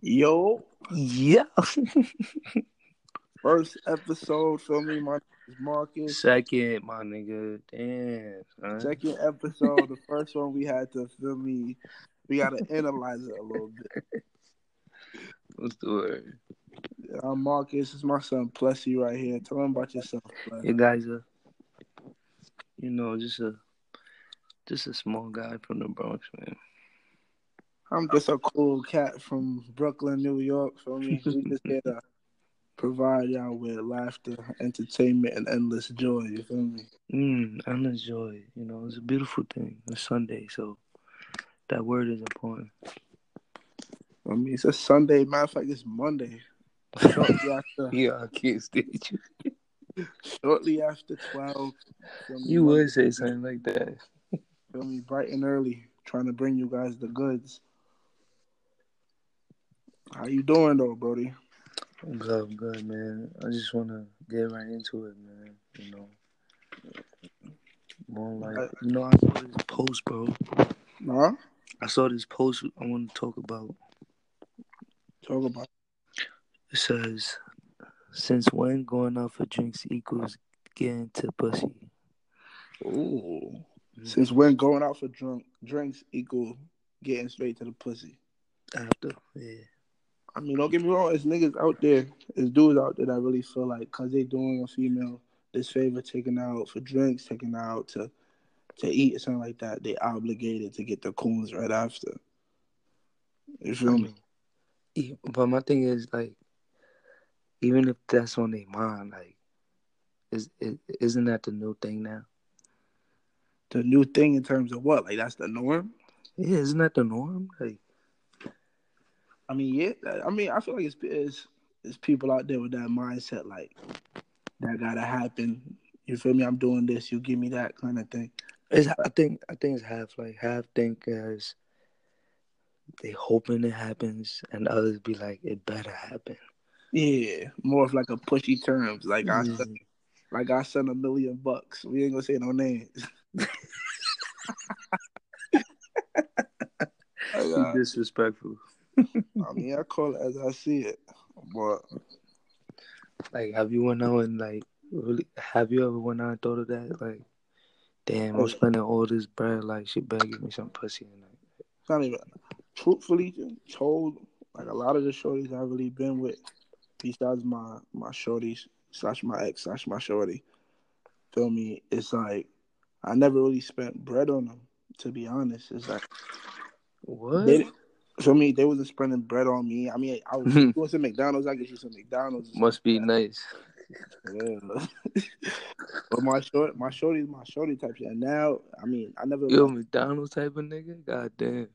Yo, Yeah. first episode, feel me? My name is Marcus. Second, my nigga. Damn. Second episode, the first one we had to feel me. We gotta analyze it a little bit. What's the word? I'm Marcus. Is my son Plessy right here. Tell him about yourself, Pless. You guys are, you know, just a, just a small guy from the Bronx, man. I'm just a cool cat from Brooklyn, New York. Feel me? We just here to provide y'all with laughter, entertainment, and endless joy. You feel me? Mm, I enjoy. You know, it's a beautiful thing. It's Sunday, so that word is important. I mean, it's a Sunday. Matter of fact, it's Monday. Shortly after, Yeah, I can't stand you. shortly after twelve. You would say something like that. Feel me? Bright and early, trying to bring you guys the goods. How you doing though, Brody? I'm good, I'm good, man. I just want to get right into it, man. You know, more like, you know, I saw this post, bro. Huh? I saw this post I want to talk about. Talk about. It says, "Since when going out for drinks equals getting to pussy?" Ooh. Mm. Since when going out for drunk drinks equal getting straight to the pussy? After, yeah, I mean, don't get me wrong. It's niggas out there, it's dudes out there that really feel like because they doing a female this favor, taking out for drinks, taking out to to eat or something like that, they obligated to get the coons right after. You feel me? E- but my thing is like, even if that's on their mind, like, is is isn't that the new thing now? The new thing in terms of what? Like that's the norm. Yeah, isn't that the norm? Like, I mean, yeah. I mean, I feel like it's it's, it's people out there with that mindset, like that gotta happen. You feel me? I'm doing this. You give me that kind of thing. it's I think I think it's half like half think as they hoping it happens, and others be like it better happen. Yeah, more of like a pushy terms. Like I Mm. sent, like I sent a million bucks. We ain't gonna say no names. Like, uh, disrespectful. I mean, I call it as I see it. But Like, have you went out and like really? Have you ever went out and thought of that? Like, damn, I'm oh. spending all this bread. Like, she better give me some pussy. And like, not even truthfully told. Like a lot of the shorties I've really been with, besides my my shorties slash my ex slash my shorty, feel me? It's like I never really spent bread on them. To be honest, it's like what? they, for me, they wasn't spending bread on me. I mean, I was going to McDonald's. I get you some McDonald's. Must be nice. Yeah. but my short, my shorty's my shorty type shit. And now, I mean, I never. You a McDonald's type of nigga? God damn.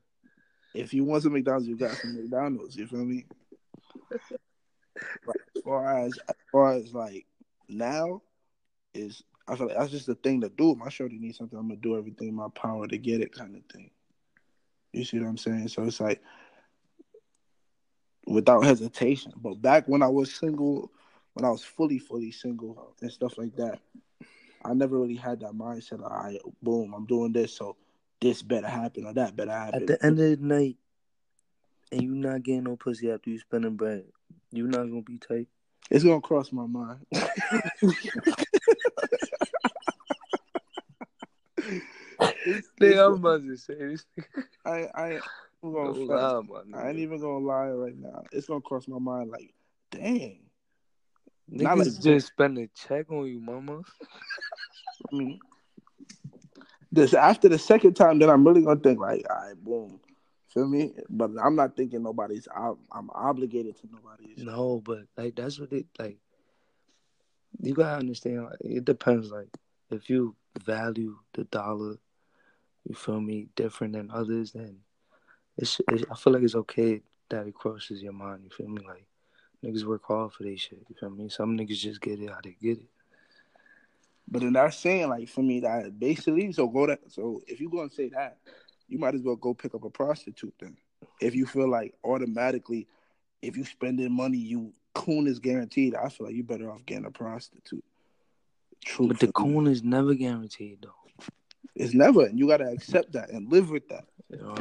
if you want some McDonald's, you got some McDonald's. You feel me? But as far as as far as like now, is I feel like that's just the thing to do. My shorty needs something. I'm gonna do everything in my power to get it, kind of thing. You see what I'm saying? So it's like without hesitation. But back when I was single, when I was fully, fully single and stuff like that, I never really had that mindset. All right, boom, I'm doing this, so this better happen or that better happen. At the end of the night, and you not getting no pussy after you spending bread, you not gonna be tight. It's gonna cross my mind. Nigga, I'm about to say this. I I ain't Don't gonna lie, I ain't even gonna lie right now. It's gonna cross my mind like, dang. Not Niggas like- just spend a check on you, mama. I mean, this after the second time, then I'm really gonna think like, all right, boom, feel me? But I'm not thinking nobody's. I'm, I'm obligated to nobody's. No, but like that's what it like. You gotta understand. Like, it depends. Like if you value the dollar, you feel me, different than others, then it's, it's. I feel like it's okay that it crosses your mind. You feel me? Like niggas work hard for their shit. You feel me? Some niggas just get it how they get it. But then not saying like for me that basically, so go that. So if you gonna say that, you might as well go pick up a prostitute then. If you feel like automatically, if you spending money, you coon is guaranteed. I feel like you better off getting a prostitute. True, But the coon is never guaranteed though. It's never, and you gotta accept that and live with that You know,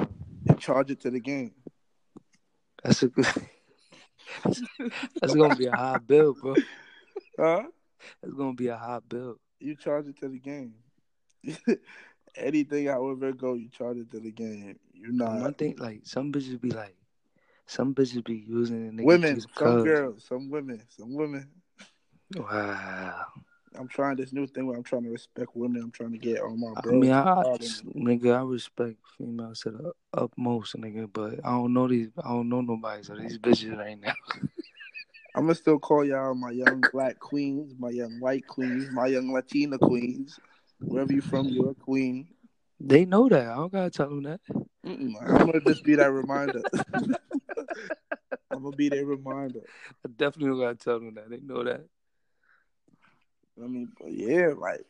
and charge it to the game. That's a good. That's gonna be a high bill, bro. Huh? That's gonna be a high bill. You charge it to the game. Anything, however it go, you charge it to the game. You're not One thing, like some bitches be like, some bitches be using women, some girls, some women, some women. Wow. I'm trying this new thing where I'm trying to respect women. I'm trying to get all my I mean, I, I nigga, I respect females to the utmost, nigga, but I don't know these. I don't know nobody. So these bitches right now. I'm gonna still call y'all my young black queens, my young white queens, my young Latina queens. Wherever you from, you're a queen. They know that. I don't gotta tell them that. Mm-mm, I'm gonna just be that reminder. I'm gonna be their reminder. I definitely don't gotta tell them that. They know that. I mean, but yeah, like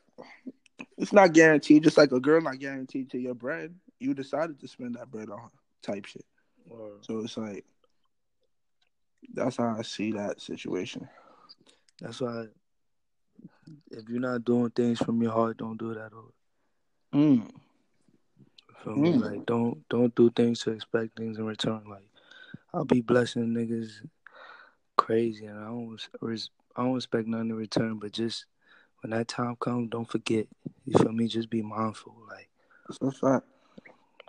it's not guaranteed. Just like a girl not guaranteed to your bread. You decided to spend that bread on her, type shit. So it's like that's how I see that situation. That's why. If you're not doing things from your heart, don't do that. Or Mm. feel me? Mm. Like don't don't do things to expect things in return. Like I'll be blessing niggas crazy, and I don't res- I don't expect nothing in return. But just when that time comes, don't forget. You feel me? Just be mindful. Like That's fact.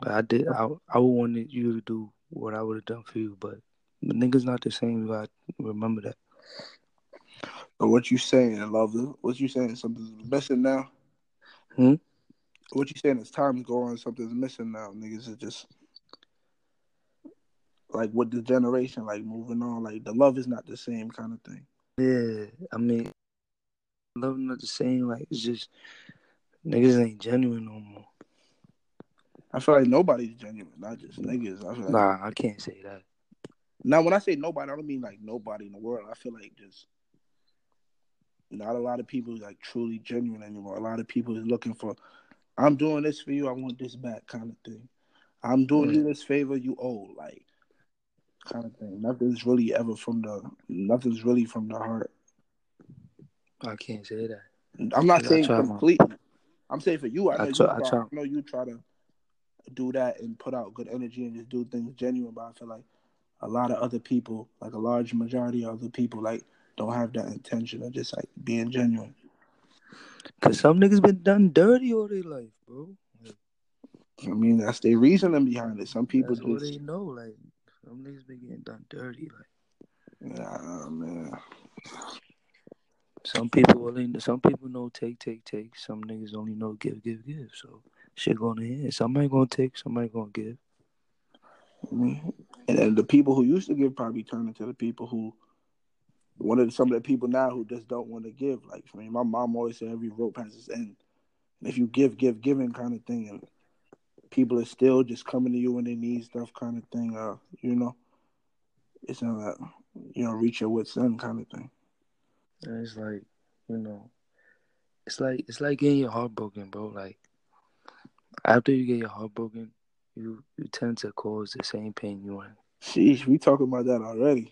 I did, I I would wanted you to do what I would have done for you, but the niggas not the same. You gotta remember that. But what you saying, love? What you saying? Something's missing now. Hmm? What you saying is time's going, something's missing now. Niggas is just like with the generation, like moving on. Like the love is not the same kind of thing. Yeah, I mean, love not the same. Like it's just niggas ain't genuine no more. I feel like nobody's genuine, not just niggas. I feel like Nah, I can't say that. now when I say nobody, I don't mean like nobody in the world. I feel like just not a lot of people like truly genuine anymore. A lot of people is looking for, I'm doing this for you, I want this back, kind of thing. I'm doing mm. you this favor, you owe, like kind of thing. Nothing's really ever from the, nothing's really from the heart. I can't say that. I'm not saying try my- completely. I'm saying for you, I know I you try- try, I know you try to do that and put out good energy and just do things genuine. But I feel like a lot of other people, like a large majority of other people, like don't have that intention of just like being genuine. Cause some niggas been done dirty all their life, bro. Like, I mean, that's the reasoning behind it. Some people that's what just, they know. Like some niggas been getting done dirty. Like nah, man. Some people only, some people know take, take, take. Some niggas only know give, give, give. So shit going to end. Somebody gonna take, somebody gonna give. I mean, and the people who used to give probably turn into the people who one of some of the people now who just don't want to give. Like I mean, my mom always said every rope has its end. And if you give, give, giving kind of thing, and people are still just coming to you when they need stuff, kind of thing. Uh, you know, it's not like, you know reach your wits end kind of thing. And it's like, you know, it's like it's like getting your heart broken, bro. Like after you get your heart broken, you you tend to cause the same pain you in. Sheesh, we talking about that already.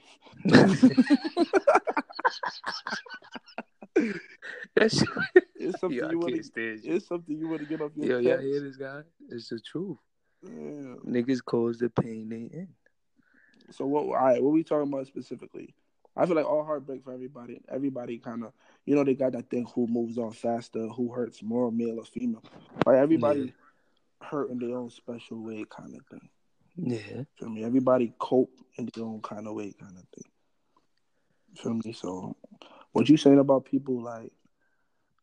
That's It's something Yo, you want to. It's something you want to get off your Yo, y'all hear this guy? It's the truth. Yeah. Niggas cause the pain they in. So what? All right, what we talking about specifically? I feel like all heartbreak for everybody. Everybody kind of, you know, they got that thing who moves on faster, who hurts more, male or female. Like everybody hurt in their own special way, kind of thing. Yeah. Feel me? Everybody cope in their own kind of way, kind of thing. Feel me? So, what you saying about people like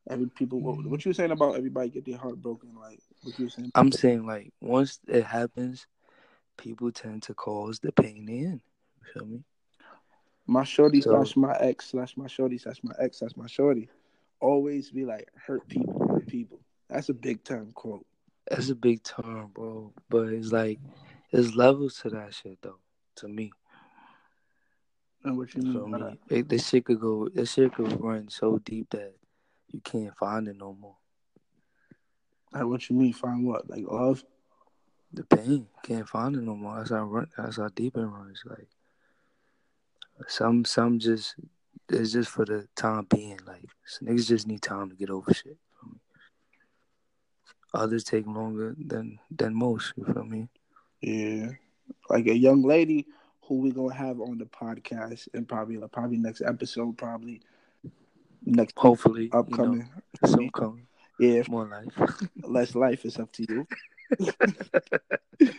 every people? What, what you saying about everybody get their heart broken? Like what you saying? I'm saying like once it happens, people tend to cause the pain in. You feel me? My shorty So- slash my ex slash my shorty slash my ex slash my shorty always be like hurt people, hurt people. That's a big time quote. That's a big term, bro. But it's like there's levels to that shit though, to me. And what you mean by me? It, this shit could go this shit could run so deep that you can't find it no more. Like what you mean? Find what? Like love? The pain. Can't find it no more. That's how run that's how deep it runs. Like some some just it's just for the time being. Like niggas just need time to get over shit. Others take longer than than most, you feel me? Yeah. Like a young lady who we gonna have on the podcast and probably probably next episode, probably next Hopefully, upcoming. you know, some coming, yeah, more life. less life is up to you.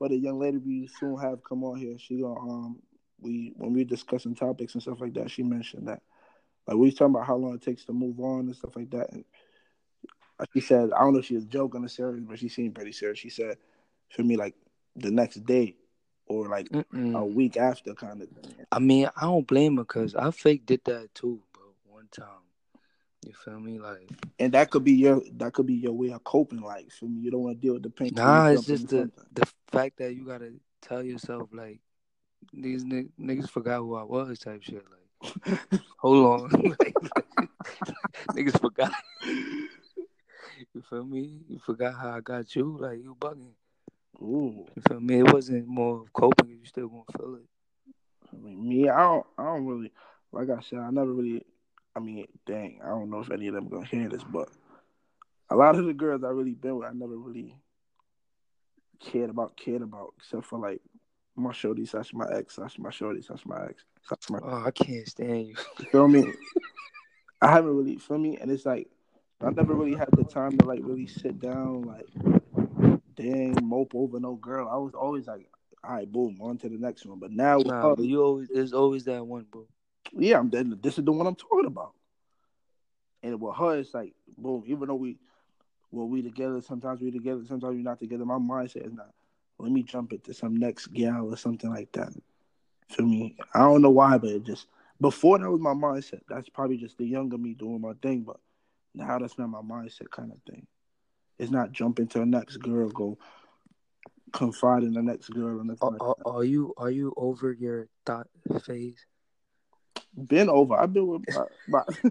but a young lady we soon have come on here. She gonna um we when we were discussing topics and stuff like that, she mentioned that like we was talking about how long it takes to move on and stuff like that. And she said, I don't know if she was joking or serious, but she seemed pretty serious. She said, for me, like the next day or like Mm-mm. a week after kind of thing. I mean, I don't blame her because I fake did that too, bro. One time, you feel me? Like, And that could be your that could be your way of coping. Like for me, you don't want to deal with the pain. nah, it's just the the fact that you gotta tell yourself like these n- niggas forgot who I was type shit. Like, hold on, like, niggas forgot. you feel me? You forgot how I got you. Like you bugging. Ooh, You feel me? It wasn't more of coping. You still gonna feel it. I mean, me, I don't, I don't really, like I said, I never really. I mean, dang, I don't know if any of them gonna hear this, but a lot of the girls I really been with, I never really cared about, cared about, except for like my shorty, slash my ex, slash my shorty, slash my ex, slash my. Oh, I can't stand you. You feel me? I haven't really feel me, and it's like I never really had the time to like really sit down, like dang mope over no girl. I was always like, all right, boom, on to the next one. But now, Nah, but you always there's always that one, bro. yeah, I'm this is the one I'm talking about. And with her, it's like boom. Even though we, well, we together. Sometimes we together. Sometimes we not together. My mindset is not. Let me jump into some next gal or something like that. For me, I don't know why, but it just before that was my mindset. That's probably just the younger me doing my thing. But now that's not my mindset kind of thing. It's not jumping to the next girl, go confide in the next girl, and Are, are, are you are you over your thought phase? been over. I've been with my, my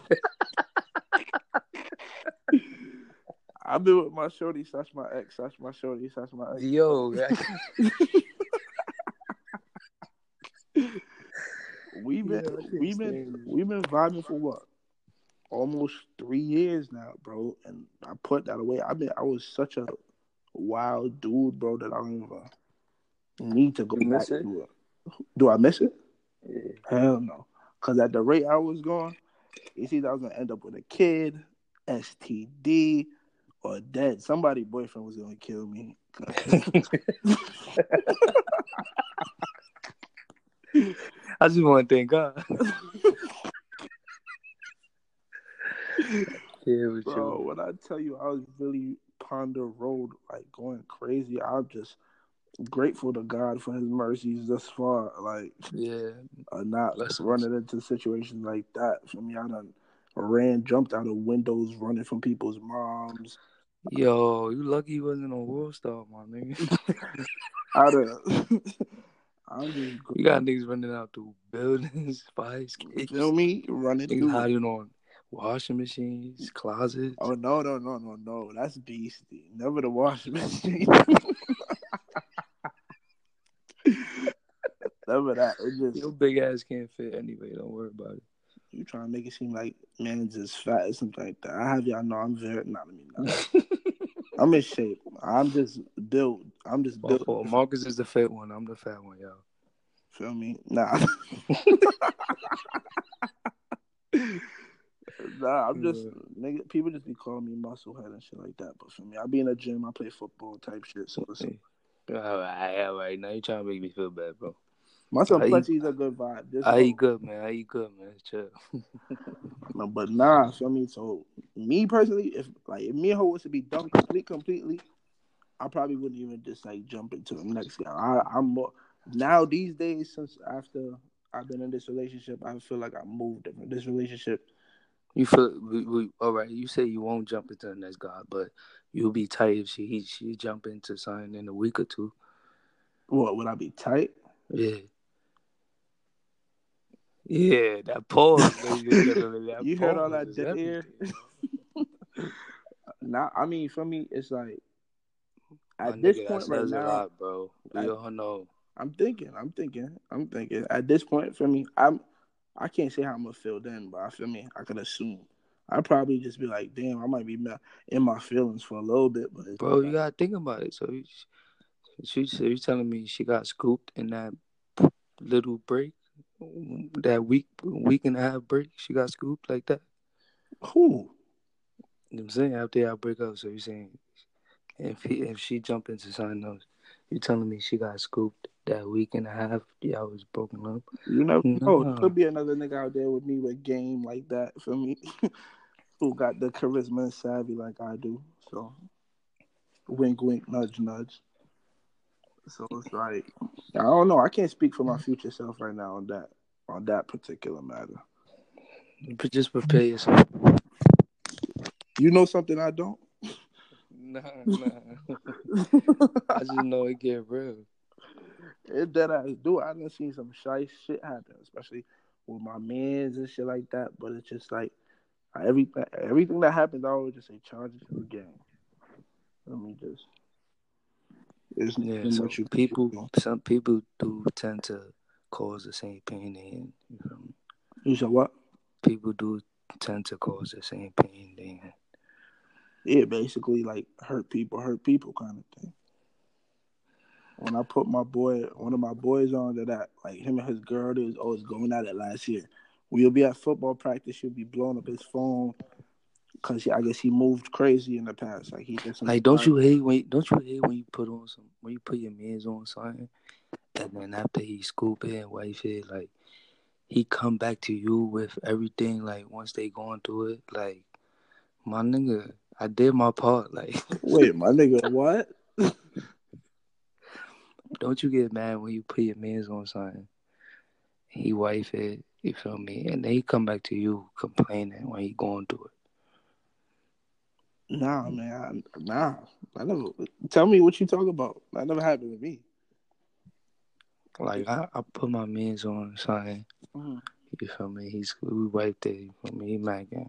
I've been with my shorty slash my ex slash my shorty slash my ex. Yo, We've been Yeah, we've been we've been vibing for what? Almost three years now, bro. And I put that away. I've been I was such a wild dude, bro, that I don't even need to go You back it? to it. Do I miss it? yeah. Hell no. Cause at the rate I was going, it's either I was gonna end up with a kid, STD, or dead. Somebody boyfriend was gonna kill me. I just want to thank God. yeah, with Bro, you. when I tell you I was really ponder road, like going crazy, I'm just grateful to God for his mercies thus far. Like Yeah, uh, not Blessings. running into situations like that. For me, I done ran, jumped out of windows, running from people's moms. yo, you lucky you wasn't on World Star, my nigga. Out of I'm just You got niggas running out through buildings, fire you escapes. feel me? Running Niggas through hiding on washing machines, closets. Oh no no no no no! That's beastie. Never the washing machine. Never that. It just Your big ass can't fit anyway. Don't worry about it. You trying to make it seem like man's is fat or something like that. I have y'all know I'm very not. I mean. I'm in shape. I'm just built. I'm just built. well, Marcus is the fit one. I'm the fat one, yo. Feel me? Nah. nah, I'm just nigga. People just be calling me musclehead and shit like that. But for me, I be in a gym. I play football type shit. So it's, All right, all right. Now you trying to make me feel bad, bro. Muscle eat- plenty a good vibe. Just I eat good, man. I eat good, man. Chill. No, but nah, so I mean, so me personally, if like if me and her was to be done complete completely, I probably wouldn't even just like jump into the next guy. I, I'm more now these days since after I've been in this relationship, I feel like I moved different. This relationship, You feel we, we, all right? You say you won't jump into the next guy, but you'll be tight if she she jump into something in a week or two. what would I be tight? Yeah. Yeah, that pause. ladies and gentlemen, that You heard all that dead air? Now, I mean, for me, it's like My at this nigga, point right now, lot, bro. We I- all know. I'm thinking, I'm thinking, I'm thinking. At this point, for me, I'm I can't say how I'm gonna feel then, but I feel me. I could assume. I'd probably just be like, damn, I might be in my feelings for a little bit, but Bro, you gotta think about it. So you, she, she, you telling me she got scooped in that little break, that week week and a half break, she got scooped like that. Who? You I'm saying after y'all break up, so you're saying if he if she jump into something else, you telling me she got scooped that week and a half y'all was broken up? You know. No. Oh, could be another nigga out there with me with game like that for me, who got the charisma and savvy like I do. So, wink, wink, nudge, nudge. So it's like I don't know. I can't speak for my future self right now on that on that particular matter. But just prepare yourself. You know something I don't. Nah, nah. I just know it get real. It that I do. I done seen some shy shit happen, especially with my mans and shit like that. But it's just like everything, everything that happens, I always just say charge it to the game. Let me just. There's Yeah, so people, do. some people do tend to cause the same pain in. You? You said what? People do tend to cause the same pain in. Yeah, basically like hurt people, hurt people kind of thing. When I put my boy, one of my boys on to that, like him and his girl, they was always going at it last year. We'll be at football practice, she'll be blowing up his phone because I guess he moved crazy in the past. Like he some Like, don't you hate when don't you hate when you put on some when you put your man's on something, and then after he scoop it and wife it, like he come back to you with everything. Like once they going through it, like my nigga, I did my part. Like, Wait, my nigga, what? don't you get mad when you put your man's on something? He wife it, you feel me, and then he come back to you complaining when he going through it. Nah, man, I, nah. I never. Tell me what you talk about. That never happened to me. Like I, I put my man's on something. Mhm. You feel me? He's we wiped it. You feel me? He macking.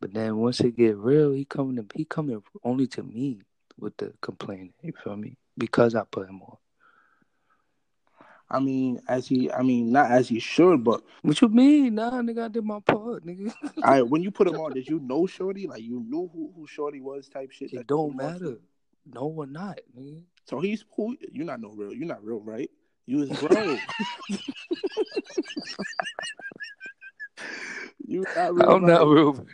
But then once it get real, he coming to he coming only to me with the complaining. You feel me? Because I put him on. I mean, as he, I mean, not as he should, but What you mean? Nah, nigga, I did my part, nigga. I when you put him on, did you know Shorty? Like you knew who who Shorty was, type shit. it don't on to? matter. No or not, nigga. So he's who? You're not no real. You're not real, right? You his bro. you not real. I'm not right? real.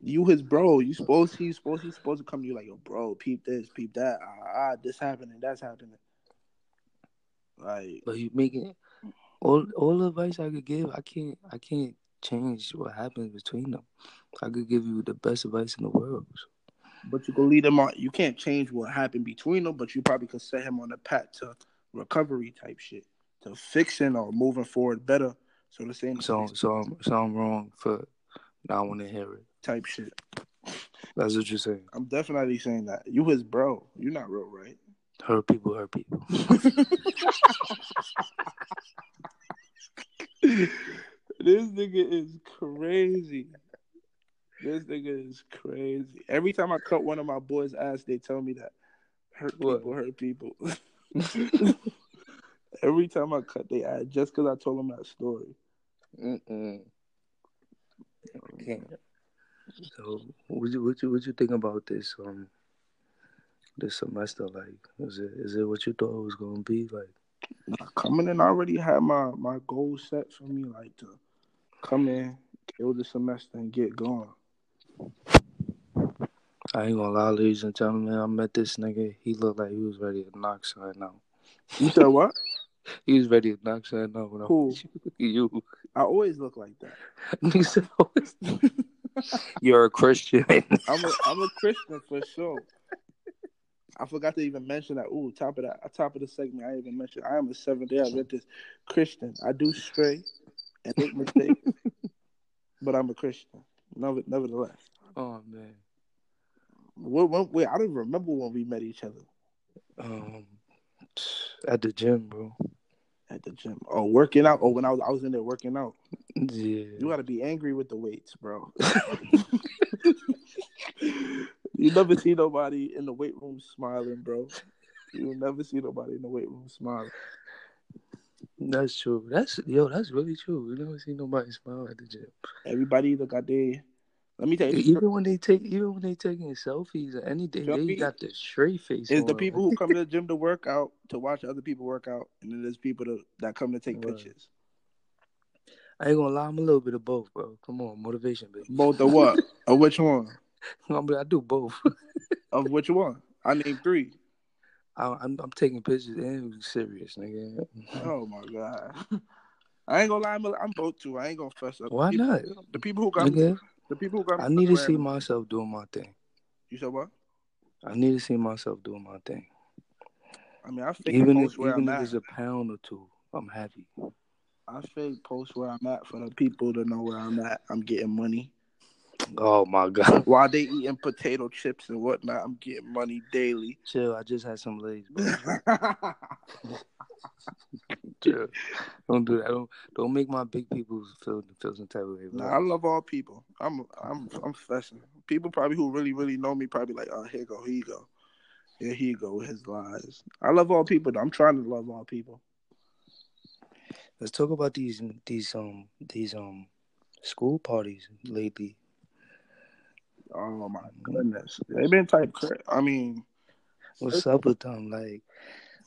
You his bro. You supposed he's supposed he's supposed to come to you like yo, bro. Peep this, peep that. Ah, ah this happening, that's happening. Like But you making all all the advice I could give. I can't I can't change what happens between them. I could give you the best advice in the world. But you can lead him on. You can't change what happened between them, but you probably could set him on a path to recovery type shit, to fixing or moving forward better. So the same So so I'm so I'm wrong for not want to hear it. type shit. That's what you're saying. I'm definitely saying that. You his bro. You're not real, right? Hurt people, hurt people. this nigga is crazy. This nigga is crazy. Every time I cut one of my boys' ass, they tell me that hurt What? people, hurt people. Every time I cut they ass, just because I told them that story. Mm-mm. Can't. So what you what you what you think about this um this semester? Like, is it is it what you thought it was gonna be? Like, Coming in, I already had my my goals set for me, like to come in, kill the semester, and get going. I ain't gonna lie, ladies and gentlemen. I met this nigga. He looked like he was ready to knock something out. You said what? He was ready to knock something out when I Who? met you. I always look like that. Said, You're a Christian. I'm a I'm a Christian for sure. I forgot to even mention that. Ooh, top of that, top of the segment, I even mentioned I am a Seventh Day Adventist Christian. I do stray and make mistakes, but I'm a Christian. Never, nevertheless, oh man. wait, I don't remember when we met each other Um, at the gym, bro. at the gym. Oh, working out. Oh, when I was I was in there working out. Yeah. You got to be angry with the weights, bro. you never see nobody in the weight room smiling, bro. You never see nobody in the weight room smiling. That's true. That's yo. That's really true. You never see nobody smile at the gym. Everybody either got their Let me tell you, Even when they take, even when they taking selfies or anything, Feel they got the straight face. is the people who come to the gym to work out to watch other people work out, and then there's people to, that come to take Right. pictures. I ain't gonna lie, I'm a little bit of both, bro. Come on, motivation, baby. Both of what? of which one? I'm, I do both. Of which one? I named three. I, I'm, I'm taking pictures and serious, nigga. Oh my god. I ain't gonna lie, I'm, I'm both too. I ain't gonna fuss up. Why the people, not, The people who got me, the people who got me I need to see myself doing my thing. You said what? I need to see myself doing my thing. I mean, I fake Even if even I'm if it's a pound or two, I'm happy. I fake post where I'm at for the people to know where I'm at. I'm getting money Oh my god. while they eating potato chips and whatnot. I'm getting money daily. Chill, I just had some lays, bro. Don't do that. Don't don't make my big people feel feel some type of way. Nah, I love all people. I'm I'm I'm fessing. People probably who really really know me probably like, oh here you go, here you go, here he go with his lies. I love all people. Though. I'm trying to love all people. Let's talk about these these um these um school parties lately. Oh my mm-hmm. goodness, they've been type. Cra- I mean, What's up with them? Like,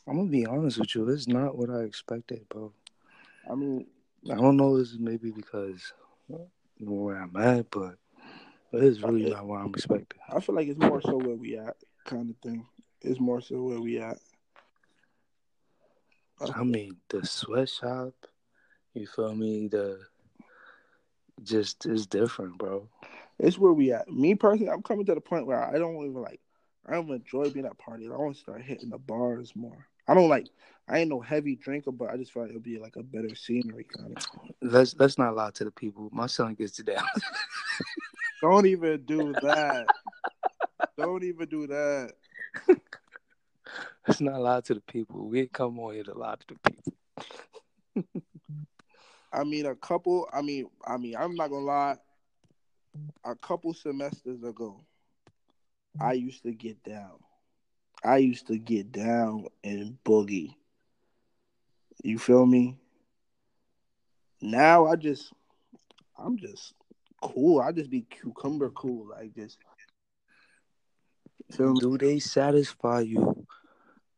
I'm gonna be honest with you, it's not what I expected, bro. I mean, I don't know. This is maybe because where I'm at, but it's really not what I'm expecting. I feel like it's more so where we at, kind of thing. It's more so where we at. I mean, the sweatshop, you feel me? The just is different, bro. It's where we at. Me personally, I'm coming to the point where I don't even like. I don't enjoy being at parties. I want to start hitting the bars more. I don't like. I ain't no heavy drinker, but I just feel like it'll be like a better scenery kind of. Let's let's not lie to the people. My son gets to down. Don't even do that. don't even do that. let's not lie to the people. We come on here to lie to the people. I mean, a couple. I mean, I mean, I'm not gonna lie. A couple semesters ago, I mm-hmm. used to get down. I used to get down and boogie. You feel me? Now I just, I'm just cool. I just be cucumber cool, like just. Feel me? Do they satisfy you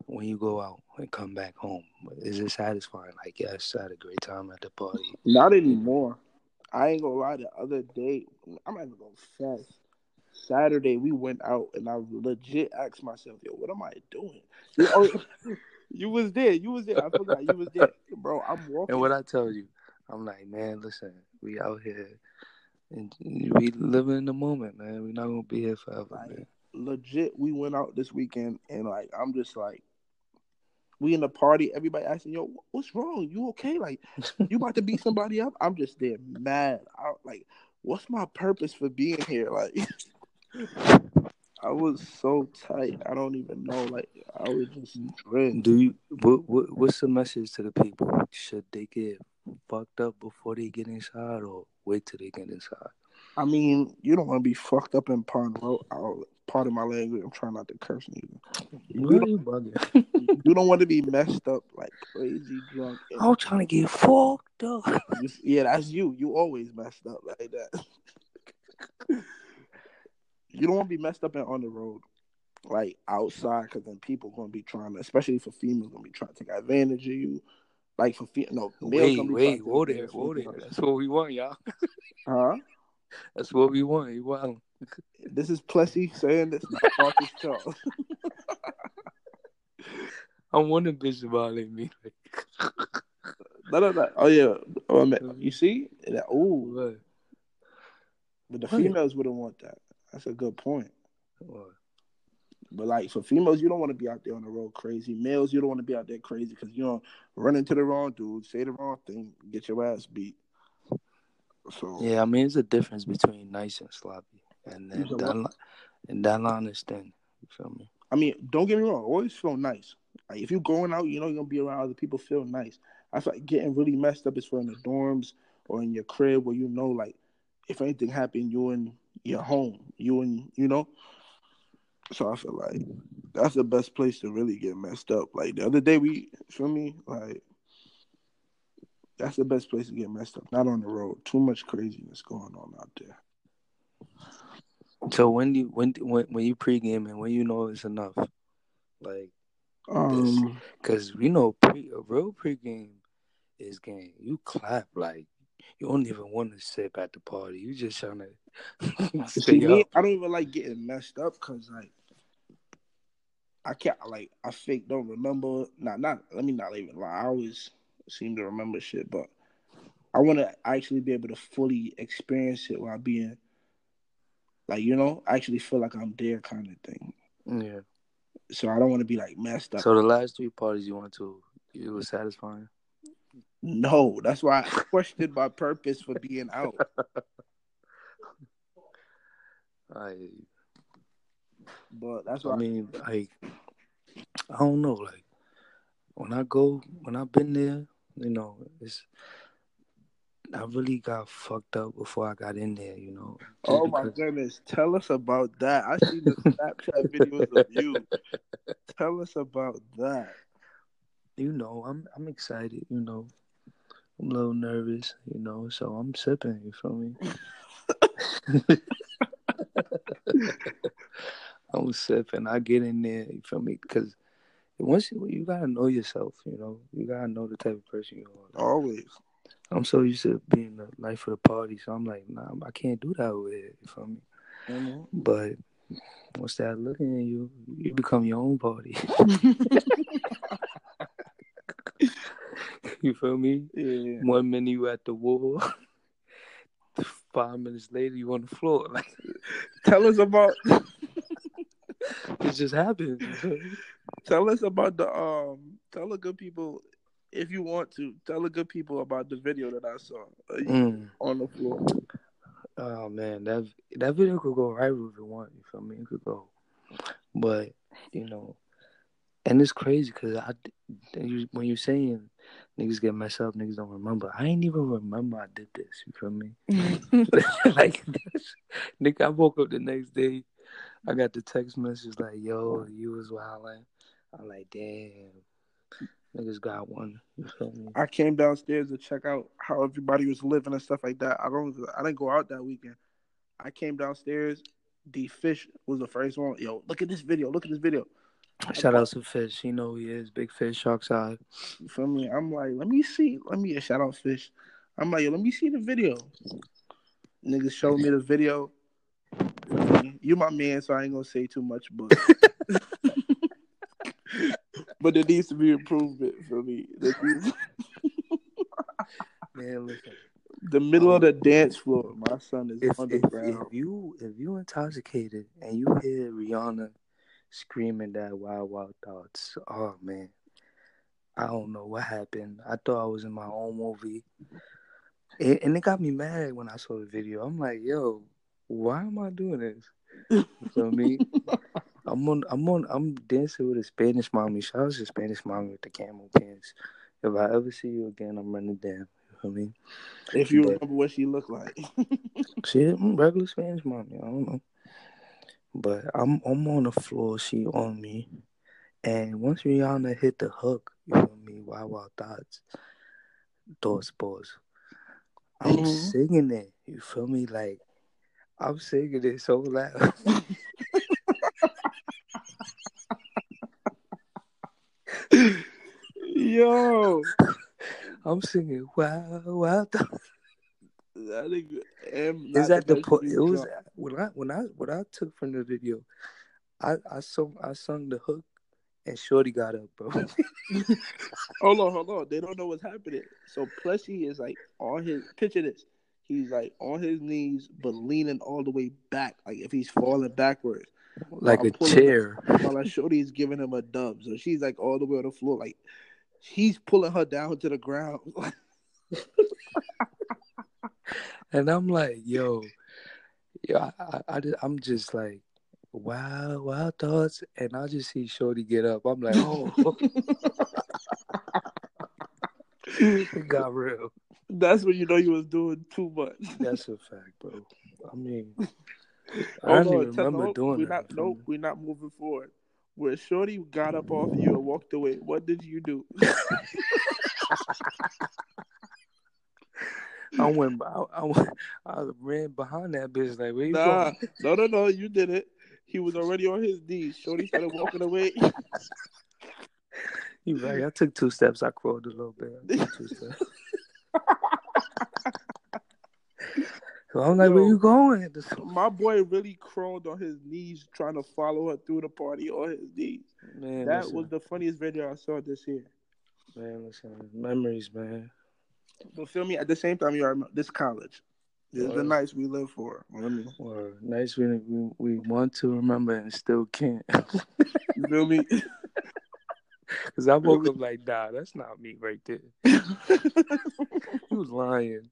when you go out and come back home? Is it satisfying? Like, yes, I had a great time at the party. Not anymore. I ain't gonna lie. The other day, I'm not even gonna fess. Saturday, we went out, and I legit asked myself, "Yo, what am I doing?" You, oh, you was there. You was there. I forgot you was there, bro. I'm walking. And what I tell you, I'm like, man, listen, we out here and we living in the moment, man. We're not gonna be here forever, Right. man. legit, we went out this weekend, and like, I'm just like, we in the party. Everybody asking, "Yo, what's wrong? You okay? Like, you about to beat somebody up?" I'm just there, mad. I, like, what's my purpose for being here? Like, I was so tight. I don't even know. Like, I was just drenched. Do you what, what what's the message to the people? Should they get fucked up before they get inside or wait till they get inside? I mean, you don't want to be fucked up in. Oh, part of my language. I'm trying not to curse neither. You don't, you you don't want to be messed up like crazy drunk. I'm trying to get fucked up. Yeah, that's you. You always messed up like that. you don't want to be messed up and on the road, like outside, because then people gonna be trying to, especially for females, gonna be trying to take advantage of you. Like for fe- no, males Wait, wait, trying to take whoa there, whoa there. That's what we want, y'all. Huh? That's what we want. You want This is Plessy saying this. Marcus Charles. I'm wondering bitch violate me. no, no, no. Oh yeah. Oh, I mean, you see? Ooh, What? but the females wouldn't want that. That's a good point. But like for females, you don't want to be out there on the road crazy. Males, you don't want to be out there crazy because you don't run into the wrong dude, say the wrong thing, get your ass beat. So Yeah, I mean, there's a difference between nice and sloppy, and then that, li- and that line is thin. You feel me? I mean, don't get me wrong, always feel nice. Like if you're going out, you know you're gonna be around other people, feel nice. I feel like getting really messed up is for in the dorms or in your crib where you know, like, if anything happened, you in your home, you and you know. So I feel like that's the best place to really get messed up. Like the other day, we feel me, like that's the best place to get messed up. Not on the road. Too much craziness going on out there. So when you, when when when you pregame and when you know it's enough, like, Um, cause you know pre a real pregame is game. You clap like you don't even want to sip at the party. You just trying to see me. I don't even like getting messed up because like I can't like I fake don't remember. Not not let me not even lie. I always seem to remember shit, but I want to actually be able to fully experience it while being like you know actually feel like I'm there kind of thing. Yeah. So I don't want to be like messed up. So the last three parties you went to, it was satisfying. no, that's why I questioned my purpose for being out. I But that's why I mean, like, I don't know. Like, when I go, when I've been there, you know, it's. I really got fucked up before I got in there, you know. Oh my because- goodness, tell us about that. I see the Snapchat videos of you. Tell us about that. You know, I'm I'm excited. You know, I'm a little nervous. You know, so I'm sipping. You feel me? I'm sipping. I get in there. You feel me? Because once you, you gotta know yourself. You know, you gotta know the type of person you are. Always. I'm so used to being the life of the party, so I'm like, nah, I can't do that over here. You feel me? Mhm. But once that looking at you, you become your own party. you feel me? Yeah. One minute you at the wall, five minutes later you on the floor. Like Tell us about it just happens. you feel tell us about the um tell the good people if you want to tell the good people about the video that I saw uh, Mm. on the floor. Oh man, that that video could go right if it want. You feel me? It could go, but you know, and it's crazy because I when you're saying niggas get messed up, niggas don't remember. I ain't even remember I did this. You feel me? like, that's, nigga, I woke up the next day. I got the text message like, "Yo, you was wilding." I'm like, "Damn, niggas got one." You feel me? I came downstairs to check out how everybody was living and stuff like that. I don't I didn't go out that weekend. I came downstairs. D Fish was the first one. Yo, look at this video. Look at this video. Shout out to Fish. He know who he is. Big Fish, Shark Side. You feel me? I'm like, let me see. Let me shout out Fish. I'm like, yo, let me see the video. Niggas showed me the video. You my man, so I ain't gonna say too much, but but there needs to be improvement for me. Man, listen. the middle of the um, dance floor, my son is If, on the if, if you if you intoxicated and you hear Rihanna screaming that wild wild thoughts, oh man, I don't know what happened. I thought I was in my own movie, and, and it got me mad when I saw the video. I'm like, yo, why am I doing this? You me? I'm on, I'm on, I'm dancing with a Spanish mommy. Shout out to Spanish mommy with the camel pants. If I ever see you again, I'm running down. You feel me? If you But- remember what she looked like. She regular Spanish mommy. I don't know. But I'm I'm on the floor, she on me. And once Rihanna hit the hook, you feel me, Wild Wild Thoughts, Thoughts Pause. I'm Mhm. singing it. You feel me? Like I'm singing it so loud. Yo, I'm singing Wild Thoughts. that nigga Is that the point? It was when I when I what I took from the video. I I sung I sung the hook, and Shorty got up, bro. Hold on, hold on. They don't know what's happening. So Plessy is like on his picture this. He's like on his knees but leaning all the way back, like if he's falling backwards. like a chair. While like Shorty is giving him a dub. So she's like all the way on the floor, like he's pulling her down to the ground. And I'm like, yo, yo, I, I, I just, I'm just like, wow, wow thoughts, and I just see Shorty get up. I'm like, oh, it got real. That's when you know you was doing too much. That's a fact, bro. I mean, oh, I Hold don't even remember doing we're that. Not, nope, we're not moving forward. Where Shorty got up off you and walked away, what did you do? I went, I, I went, I ran behind that bitch. Like, where you Nah, going? no, no, no, you did it. He was already on his knees. Shorty started walking away. You right? I took two steps. I crawled a little bit. Two steps. so I'm like, where you going? My boy really crawled on his knees trying to follow her through the party on his knees. Man, That listen, was the funniest video I saw this year. man, listen, memories, man. But feel me, at the same time, you are this college. This is the nights we live for. You know what I mean? Or nice we, we we want to remember and still can't. You feel me? Cause I woke up like, nah, that's not me right there. You was lying.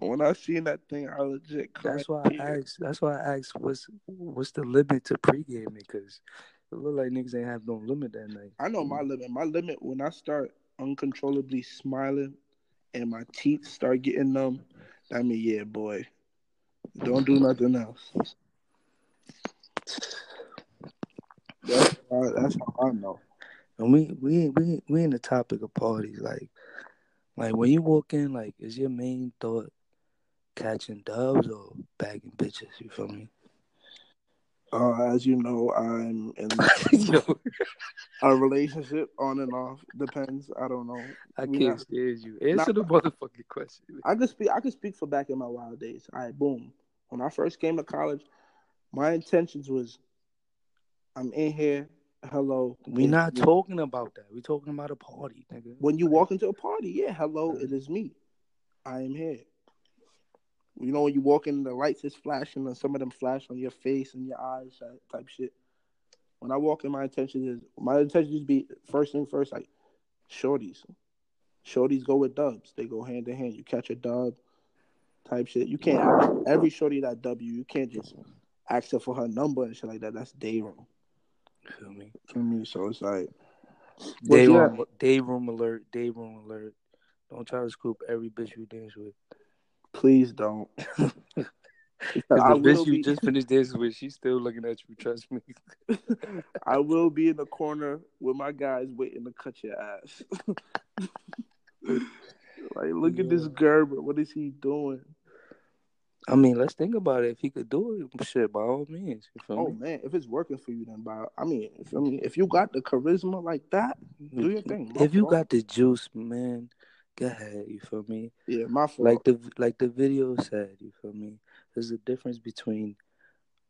When I seen that thing, I legit cried. That's why I asked. That's why I asked, what's what's the limit to pregame? Because it look like niggas ain't have no limit that night. I know my limit. My limit when I start uncontrollably smiling and my teeth start getting numb, that mean yeah, boy. Don't do nothing else. That's how, that's how I know. And we we we we in the topic of parties, like like when you walk in, like is your main thought catching dubs or bagging bitches? You feel me? Uh, as you know, I'm in a relationship on and off. Depends. I don't know. I We can't not- stand you. Answer the motherfucking question. I could speak. I could speak for back in my wild days. All right, boom. When I first came to college, my intentions was, I'm in here. Hello. We it's not me. talking about that. We're talking about a party, nigga. When you walk into a party, yeah, hello, it is me. I am here. You know when you walk in, the lights is flashing, and some of them flash on your face and your eyes, that type shit. When I walk in, my intention is my intention is be first thing first, like shorties. Shorties go with dubs. They go hand in hand. You catch a dub, type shit. You can't every shorty that W. You can't just ask her for her number and shit like that. That's day room. Feel me? For me, so it's like Day room, day room alert. Day room alert. Don't try to scoop every bitch you dance with. Please don't. I the bitch you be- just finished dancing with, she's still looking at you. Trust me. I will be in the corner with my guys waiting to cut your ass. like, look at this Yeah. Gerber. What is he doing? I mean, let's think about it. If he could do it, shit, by all means. Oh me? man, if it's working for you, then by I mean, if I mean, if you got the charisma like that, do your thing. If you got the juice, man, go ahead. You feel me? yeah, my fault. Like the like the video said. You feel me? There's a difference between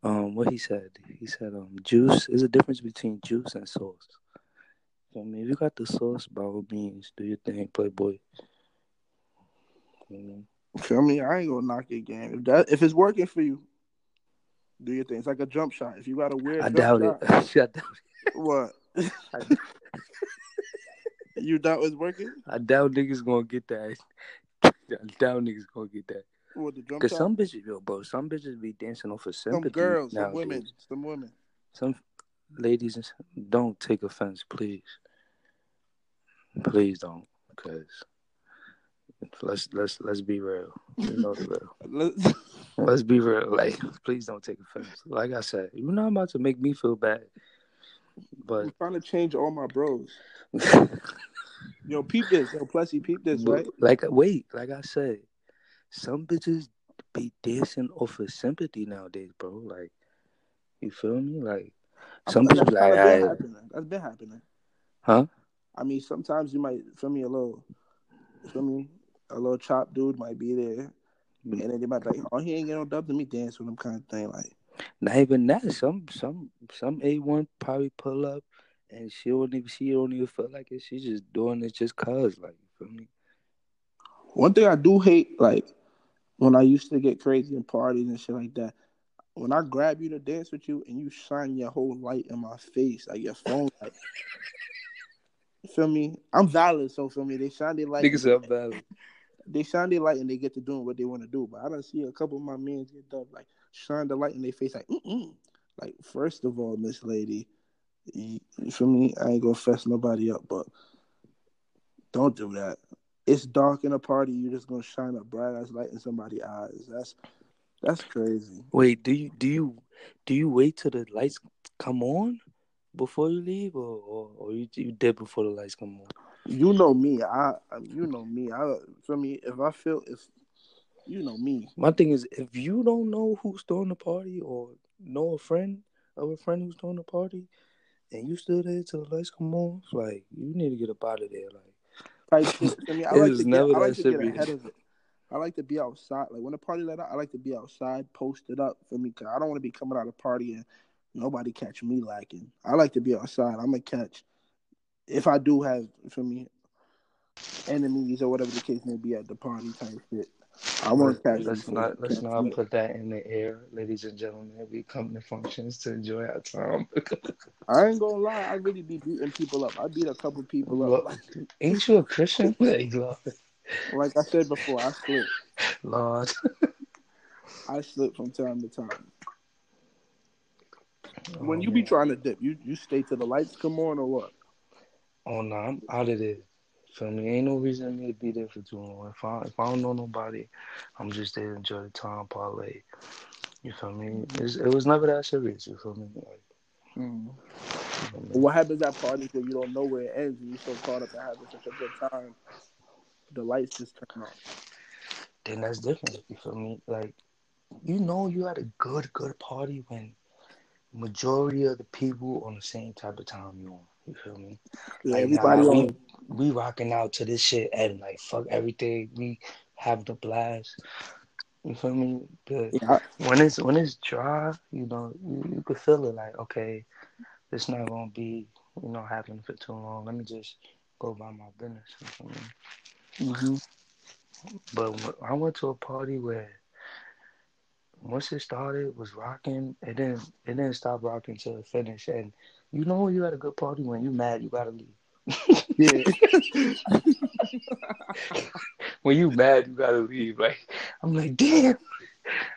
um what he said. He said um juice. There's a difference between juice and sauce. You Feel me? If you got the sauce, by all means, do your thing, Playboy. You know? Feel me? I ain't gonna knock your game. If that if it's working for you, do your thing. It's like a jump shot. If you got a weird, I doubt shot, it. I doubt What? I- you doubt it's working? I doubt niggas gonna get that. I doubt niggas gonna get that. Cause some bitches, yo, bro, some bitches be dancing off of some sympathy. girls, some women, some women. Some ladies, don't take offense, please. Please don't, cause let's let's let's be real. You know real. Let's- Let's be real. Like, please don't take offense. Like I said, you're not about to make me feel bad, but I'm trying to change all my bros. Yo, peep this. Yo, Plessy, peep this, right? Like, wait, like I said, some bitches be dancing off of sympathy nowadays, bro. Like, you feel me? Like, some that's like, kinda been happening. That's been happening. huh? I mean, sometimes you might feel me a little, feel me, a little chop dude might be there, mm. and then they might be like, oh, he ain't getting no dubs, let me dance with him, kind of thing. Like, Not even that. Some, some, some A one probably pull up, and she don't even, she don't even feel like it. She's just doing it just cause, like, you feel me? one thing I do hate, like, when I used to get crazy in parties and shit like that, when I grab you to dance with you and you shine your whole light in my face, like your phone light. You feel me? I'm valid, so feel me. They shine their light. Niggas up valid. they shine their light and they get to doing what they want to do. But I don't see a couple of my men get done like shine the light in their face, like, mm like first of all, Miss Lady, you, you me? I ain't gonna fess nobody up, but don't do that. It's dark in a party. You're just gonna shine a bright ass light in somebody's eyes. That's that's crazy. Wait, do you do you do you wait till the lights come on before you leave, or or, or you you did before the lights come on? You know me. I, I you know me. I for me, if I feel if you know me. My thing is, if you don't know who's throwing the party or know a friend of a friend who's throwing the party, and you still there till the lights come on, like you need to get up out of there. Like, shit. I mean, I like to get, I like to get ahead of it. I like to be outside. Like when the party let out, I like to be outside, posted up for me, cause I don't want to be coming out of party and nobody catch me lacking. I like to be outside. I'm gonna catch if I do have for me enemies or whatever the case may be at the party type shit. I want to catch. Let's not let's not put that in the air, ladies and gentlemen. We come to functions to enjoy our time. I ain't gonna lie, I really be beating people up. I beat a couple people up. ain't you a Christian? like I said before, I slip. Lord. I slip from time to time. When oh, you be trying to dip, you you stay till the lights come on or what? Oh no, I'm out of there. Feel me? Ain't no reason for me to be there for too long. If I if I don't know nobody, I'm just there to enjoy the time, parlay. You feel me? It's, it was never that serious. You feel me? Like, mm. What happens at parties where you don't know where it ends and you're so caught up in having such a good time? The lights just turn off. Then that's different. You feel me? Like, you know, you had a good, good party when majority of the people on the same type of time you on. You feel me? Yeah, like, everybody nah, we, rocking out to this shit and like fuck everything. We have the blast. You feel me? But yeah. when it's when it's dry, you know, you, you could feel it like, okay, it's not gonna be, you know, happening for too long. Let me just go by my business. You feel me? Mm-hmm. But I went to a party where once it started, was rocking. It didn't it didn't stop rocking till it finished. And you know you had a good party when you mad, you gotta leave. Yeah. when you mad, you gotta leave. Like I'm like, damn,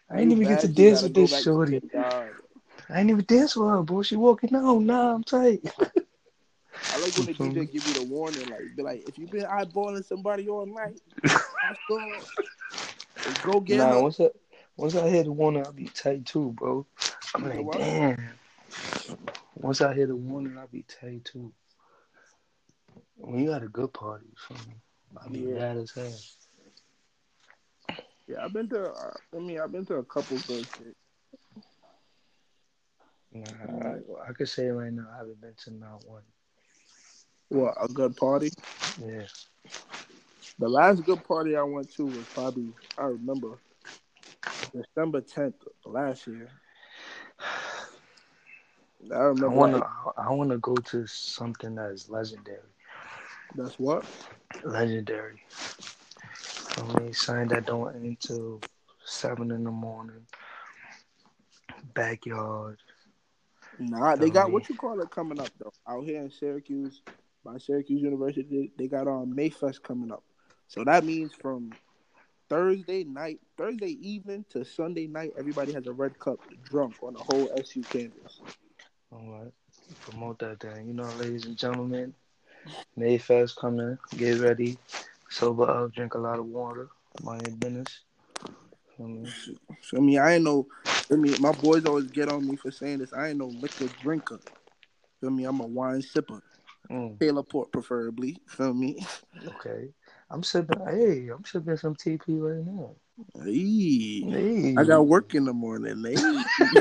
I ain't even get to dance with this shorty. I ain't even dance with her, bro. She walking out. Nah, I'm tight. I like when the DJ give you the warning, like be like, if you been eyeballing somebody all night, go get nah, Once I, once I hit the warning, I'll be tight too, bro. I'm like, damn. Once I hit the warning, I'll be tight too. When you had a good party, for me, I'll be yeah. mad as hell. Yeah, I've been to. Uh, I mean, I've been to a couple good shit. Nah, I, I could say right now I haven't been to not one. What a good party? Yeah. The last good party I went to was probably I remember December tenth last year. I remember. I want to. I want to go to something that is legendary. That's what. Legendary. I mean, something that don't end until seven in the morning. Backyard. Nah, they got what you call it coming up though. Out here in Syracuse, by Syracuse University, they got on um, Mayfest coming up. So that means from Thursday night, Thursday evening to Sunday night, everybody has a red cup drunk on the whole SU campus. All right. Promote that thing. You know, ladies and gentlemen, Mayfest coming. Get ready. Sober up. Drink a lot of water. Mind your business. So, I mean, I ain't no. I mean, my boys always get on me for saying this. I ain't no liquor drinker. Feel me? I'm a wine sipper. Mm. Taylor Port, preferably. Feel me? Okay. I'm sipping. Hey, I'm sipping some TP right now. Hey, hey. I got work in the morning. Hey.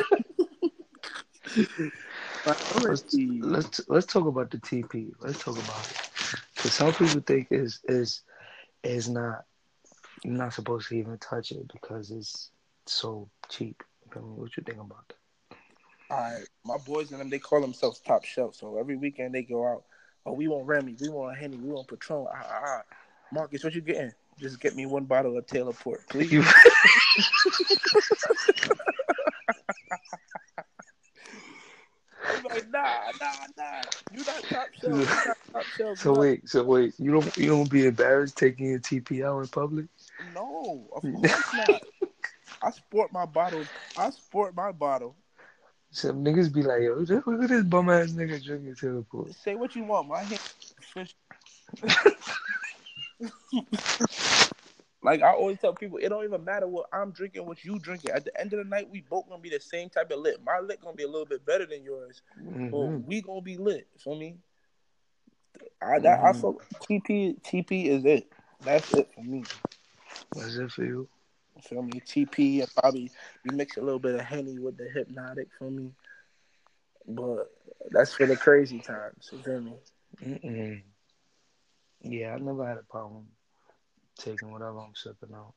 let's, let's let's talk about the TP. Let's talk about it. Because some people think is is is not you're not supposed to even touch it because it's so cheap. what you think about that? All right, my boys and them they call themselves top shelf. So every weekend they go out. Oh, we want Remy, we want Henny, we want Patron. Ah, ah, ah. Marcus, what you getting? Just get me one bottle of Taylor Port, please. like, nah, nah, nah. You not top shelf. Not top shelf. So wait, so wait. You don't you don't be embarrassed taking a TP out in public? No, of course not. I sport my bottle. I sport my bottle. Some niggas be like, yo, look at this bum ass nigga drinking Taylor Port. Say what you want. My hand. Like I always tell people, it don't even matter what I'm drinking, what you drinking. At the end of the night, we both gonna be the same type of lit. My lit gonna be a little bit better than yours, mm-hmm. but we gonna be lit. For me, I that, I Mhm. feel TP TP is it. That's it for me. That's it for you. You feel me? TP and probably you mix a little bit of henny with the Hpnotiq for me. But that's for the crazy times. You feel me? Mm-mm. Yeah, I never had a problem taking whatever I'm sipping out.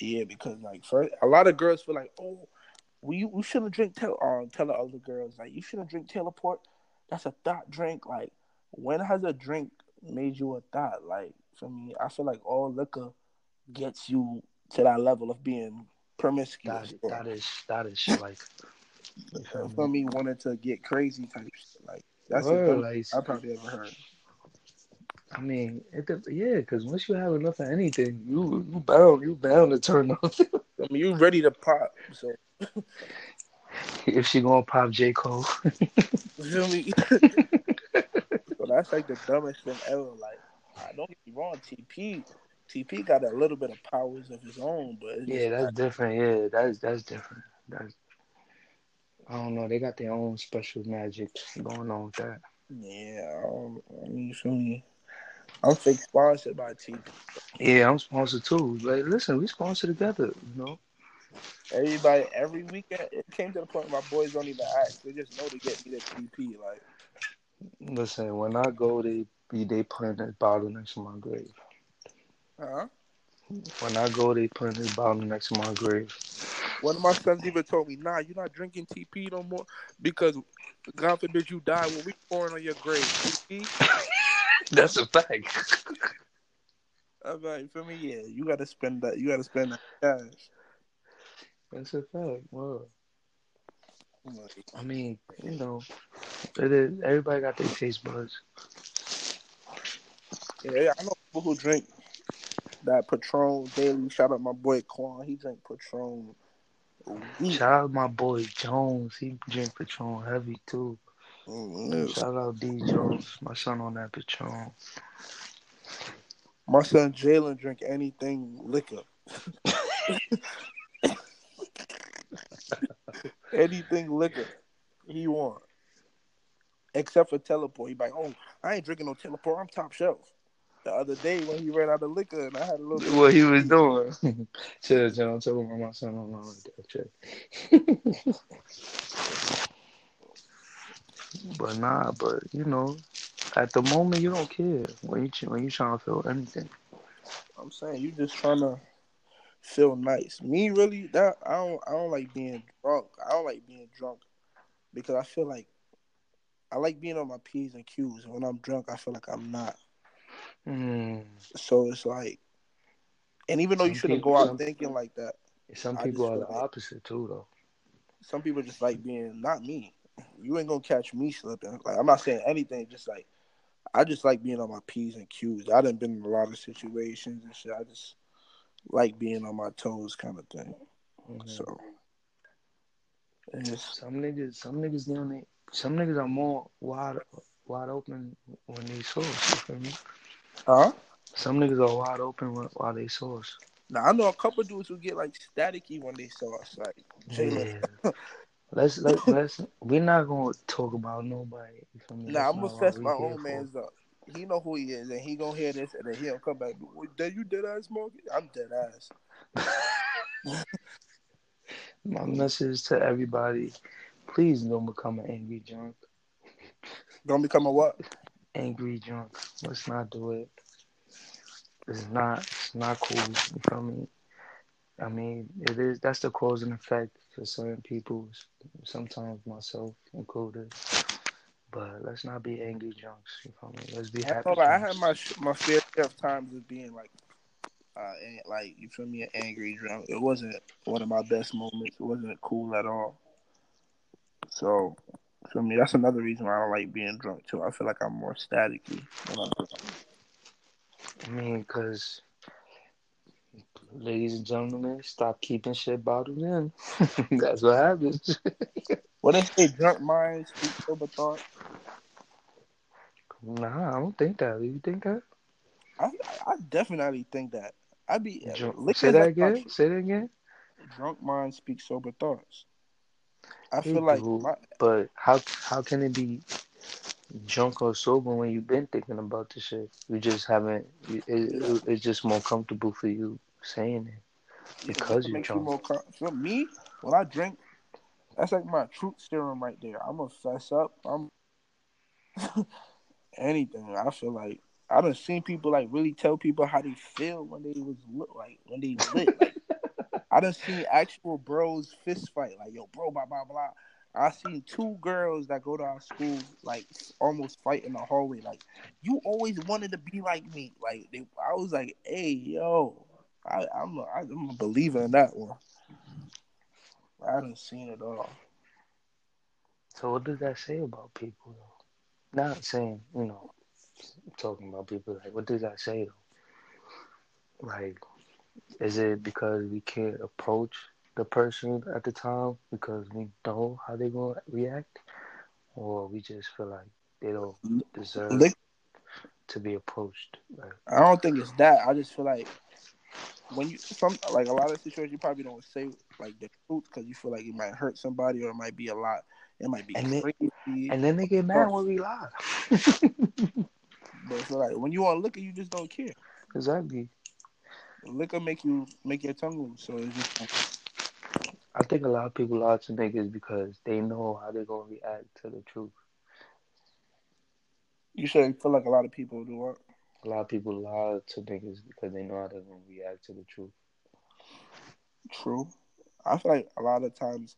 Yeah, because like first, a lot of girls feel like, oh, we we shouldn't drink. Tell um, tell the other girls like you shouldn't drink Taylor Port. That's a thought drink. Like, when has a drink made you a thought? Like for me, I feel like all liquor gets you to that level of being promiscuous. or, that is that is like for me? wanting to get crazy type shit. Like that's Word, the like, I probably ever heard. I mean, it, dep- yeah, because once you have enough of anything, you you bound you bound to turn up. I mean, you ready to pop? So if she gonna pop J Cole, you feel me? so that's like the dumbest thing ever. Like, I don't get me wrong, TP, TP got a little bit of powers of his own, but yeah, that's like, different. Yeah, that's that's different. That's I don't know. They got their own special magic going on with that. yeah. Um, I mean, you feel me? I'm fake sponsored by TP. Yeah, I'm sponsored too. Like, listen, we sponsor together. You know. Everybody, every weekend, it came to the point where my boys don't even ask. They just know to get me the TP. Like, Listen, when I go, they be they put this bottle next to my grave. huh? When I go, they put this bottle next to my grave. One of my sons even told me, "Nah, you're not drinking TP no more because God forbid you die when we pouring on your grave." TP. That's a fact. I'm like, you me? Yeah, you gotta spend that. You gotta spend that cash. That's a fact. Well, I mean, you know, it is. Everybody got their taste buds. Yeah, I know people who drink that Patron daily. Shout out my boy Quan. He drink Patron. Shout out my boy Jones. He drink Patron heavy too. Yes. Shout out D Jones, my son on that Patron. My son Jalen drink anything liquor. anything liquor he want. Except for Taylor Port. He be like, oh, I ain't drinking no Taylor Port. I'm top shelf. The other day when he ran out of liquor and I had a little bit What he was doing? Chill, chill. I'm talking about my son on like that. But nah, but you know, at the moment you don't care when you when you trying to feel anything. I'm saying you just trying to feel nice. Me really that I don't I don't like being drunk. I don't like being drunk because I feel like I like being on my P's and Q's. And when I'm drunk I feel like I'm not. Mm. So it's like and even though you shouldn't people- go out some- thinking like that, Some people are the like- opposite too, though. some people just like being not me. You ain't gonna catch me slipping. Like I'm not saying anything, just like I just like being on my P's and Q's. I done been in a lot of situations and shit. I just like being on my toes kind of thing. Mhm. So it's Some niggas, some niggas down there, some niggas are more wide, wide open when they source. You feel me? huh? Some niggas are wide open when- while they source. Now I know a couple dudes who get like staticky when they saw us. Like Jalen. Yeah. let's let let's. We're not gonna talk about nobody. Nah, I'm gonna fess my own man's up. He know who he is, and he gonna hear this, and then he'll come back. "Well, Did you dead ass smoking? I'm dead ass. My message to everybody: Please don't become an angry drunk. Don't become a what? Angry drunk. Let's not do it. It's not. It's not cool. You feel me? I mean, it is. That's the cause and effect for certain people. Sometimes myself included. But let's not be angry drunks. You feel me? Let's be I, happy know, like, I had my my fair share of times of being like, uh, like you feel me, an angry drunk. It wasn't one of my best moments. It wasn't cool at all. So, for me, that's another reason why I don't like being drunk too. I feel like I'm more staticky. When I'm drunk. I mean, because, ladies and gentlemen, stop keeping shit bottled in. That's what happens. When they say drunk minds speak sober thoughts? nah, I don't think that. Do you think that? I I definitely think that. I'd be Drunk- Say that like again. Say that again. drunk mind speaks sober thoughts. I They feel like do, my, but how how can it be drunk or sober when you've been thinking about the shit. You just haven't. It, it, it's just more comfortable for you saying it because you drunk. more for me when I drink. That's like my truth serum right there. I'm gonna fess up. I'm anything. I feel like I done seen people like really tell people how they feel when they was lit, like when they lit. Like, I done seen actual bros fist fight. Like yo, bro, blah blah blah. I seen two girls that go to our school like almost fight in the hallway. Like you always wanted to be like me. Like they, I was like, hey yo, I, I'm a, I'm a believer in that one. I haven't seen it all. So what does that say about people though? Not saying, you know, talking about people like what does that say though? Like, is it because we can't approach the person at the time because we know how they're gonna react? Or we just feel like they don't deserve to be approached? Like, I don't think it's that. I just feel like when you some like a lot of situations you probably don't say like the truth because you feel like it might hurt somebody or it might be a lot. It might be And then- crazy. and then they get mad when we lie. but so like when you on liquor, you just don't care. exactly. Liquor make you make your tongue loose. So it's just I think a lot of people lie to niggas because they know how they're gonna react to the truth. you should feel like a lot of people do what. A lot of people lie to niggas because they know how they're gonna react to the truth. True. I feel like a lot of times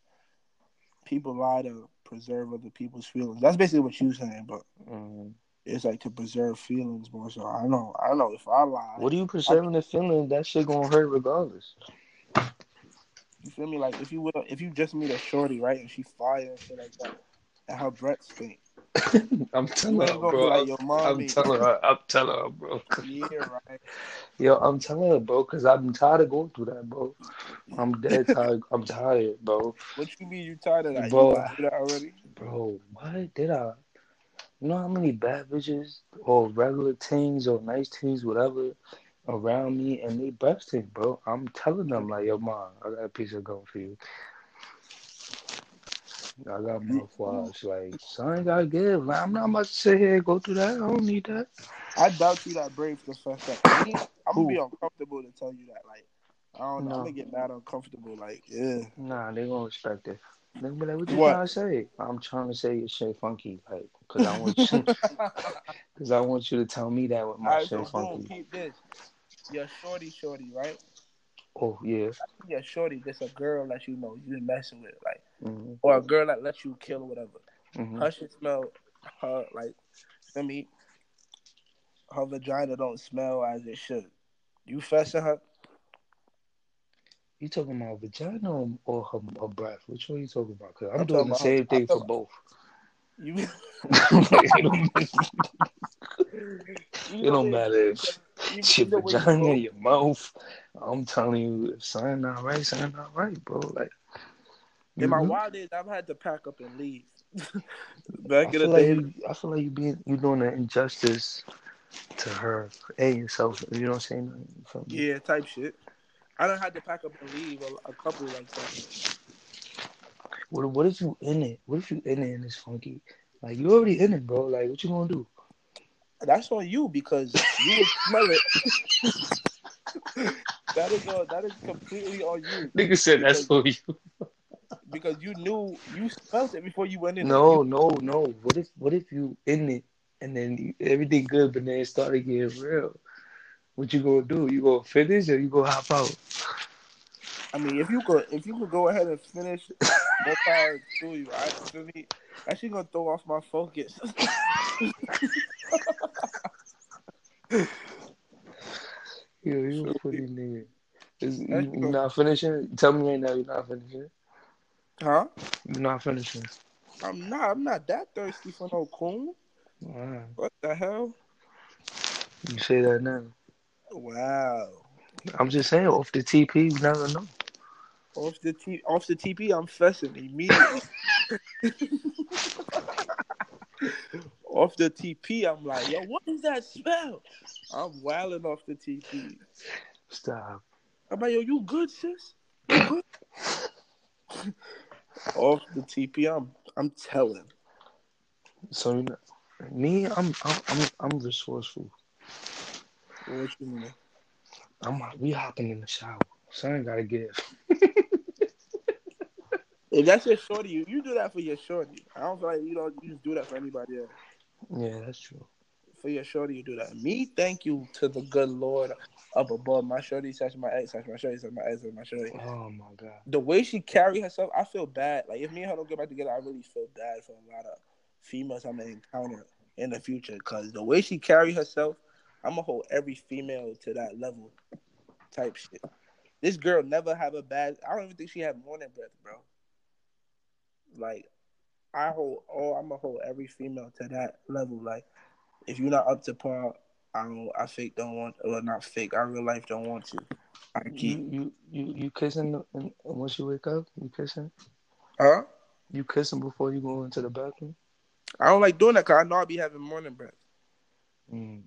people lie to preserve other people's feelings. That's basically what you're saying, but hmm it's like to preserve feelings more. So I don't know. I don't know if I lie. What are you preserving the feeling? That shit gonna hurt regardless. You feel me? Like if you would, if you just meet a shorty, right, and she fire and shit like that, and her breath stink. I'm telling her, bro. like I'm, I'm telling her. I'm telling her, bro. Yeah, right. Yo, I'm telling her, bro, because I'm tired of going through that, bro. I'm dead tired. I'm tired, bro. What you mean you tired of that? Bro, that already? Bro, what did I? You know how many bad bitches or regular teens or nice teens, whatever, around me, and they stink, bro. I'm telling them like, yo, mom, I got a piece of gum for you. I got mouthwash. Like, son, gotta give. Like, I'm not about to sit here and go through that. I don't need that. I doubt you that brave to fess up. I'm gonna be uncomfortable to tell you that. Like, I don't know. No. I'm gonna get mad uncomfortable. Like, yeah. Nah, they gonna respect it. They gonna be like, what you What? trying to say? I'm trying to say your shit funky, like, cause I want you, cause I want you to tell me that with my Alright, shit so funky. keep this. Your shorty, shorty, right? Oh yeah. Your shorty, just a girl that you know you been messing with, like, hmm or a girl that lets you kill or whatever. hmm Her shit smell, her like, I me? Her vagina don't smell as it should. You fessing her? You talking about vagina or, or her, her breath? Which one are you talking about? Cause I'm, I'm doing talking the about- same I'm thing for talking- both. You, it don't, you don't matter if you- it's you your know where you vagina, your mouth. I'm telling you, if something not right, something not right, bro. Like, In my Mhm. wild days, I've had to pack up and leave. I Back in the feel like day, you, I feel like you being you doing an injustice to her and yourself. You know what I'm saying? You yeah, type shit. I don't had to pack up and leave a, a couple like that. What what if you in it? What if you in it and it's funky? Like you already in it, bro. Like what you gonna do? That's on you because you would smell it. that is on, that is completely on you Nigga said that's for you. Because you knew you felt it before you went in. No, no, no. What if what if you in it and then everything good, but then it started getting real? What you gonna do? You gonna finish or you gonna hop out? I mean, if you could, if you could go ahead and finish, more power to you. I me. Actually, gonna throw off my focus. Yeah, you a funny nigga. Is, you, That's you not finishing? Tell me right now you're not finishing. Huh? You're not finishing. I'm not. I'm not that thirsty for no coon. Wow. What the hell? You say that now. Wow. I'm just saying, off the TP, you never know. Off the T, off the TP, I'm fessing immediately. off the TP, I'm like, yo, what is that smell? I'm wilding off the TP. Stop. I'm like, yo, you good, sis? You good? off the TP, I'm I'm telling. So Me, I'm I'm I'm, I'm resourceful. What you mean? I'm we hopping in the shower. Son gotta give. If that's your shorty, you, you do that for your shorty. I don't feel like you don't you just do that for anybody else. Yeah, that's true. For your shorty, you do that. Me, thank you to the good Lord up above. My shorty touch my ex, touch my shorty, touch my ex, touch my shorty. Oh my god. The way she carry herself, I feel bad. Like if me and her don't get back together, I really feel bad for a lot of females I'm gonna encounter in the future. Cause the way she carry herself, I'm gonna hold every female to that level, type shit. This girl never have a bad. I don't even think she had morning breath, bro. Like, I hold Oh, I'm gonna hold every female to that level. Like, if you're not up to par, I don't. I fake don't want, or not fake. I real life don't want you. I keep. You you you, you kissing and once you wake up, you kissing. Huh? You kissing before you go into the bathroom. I don't like doing that because I know I'll be having morning breath. Mm.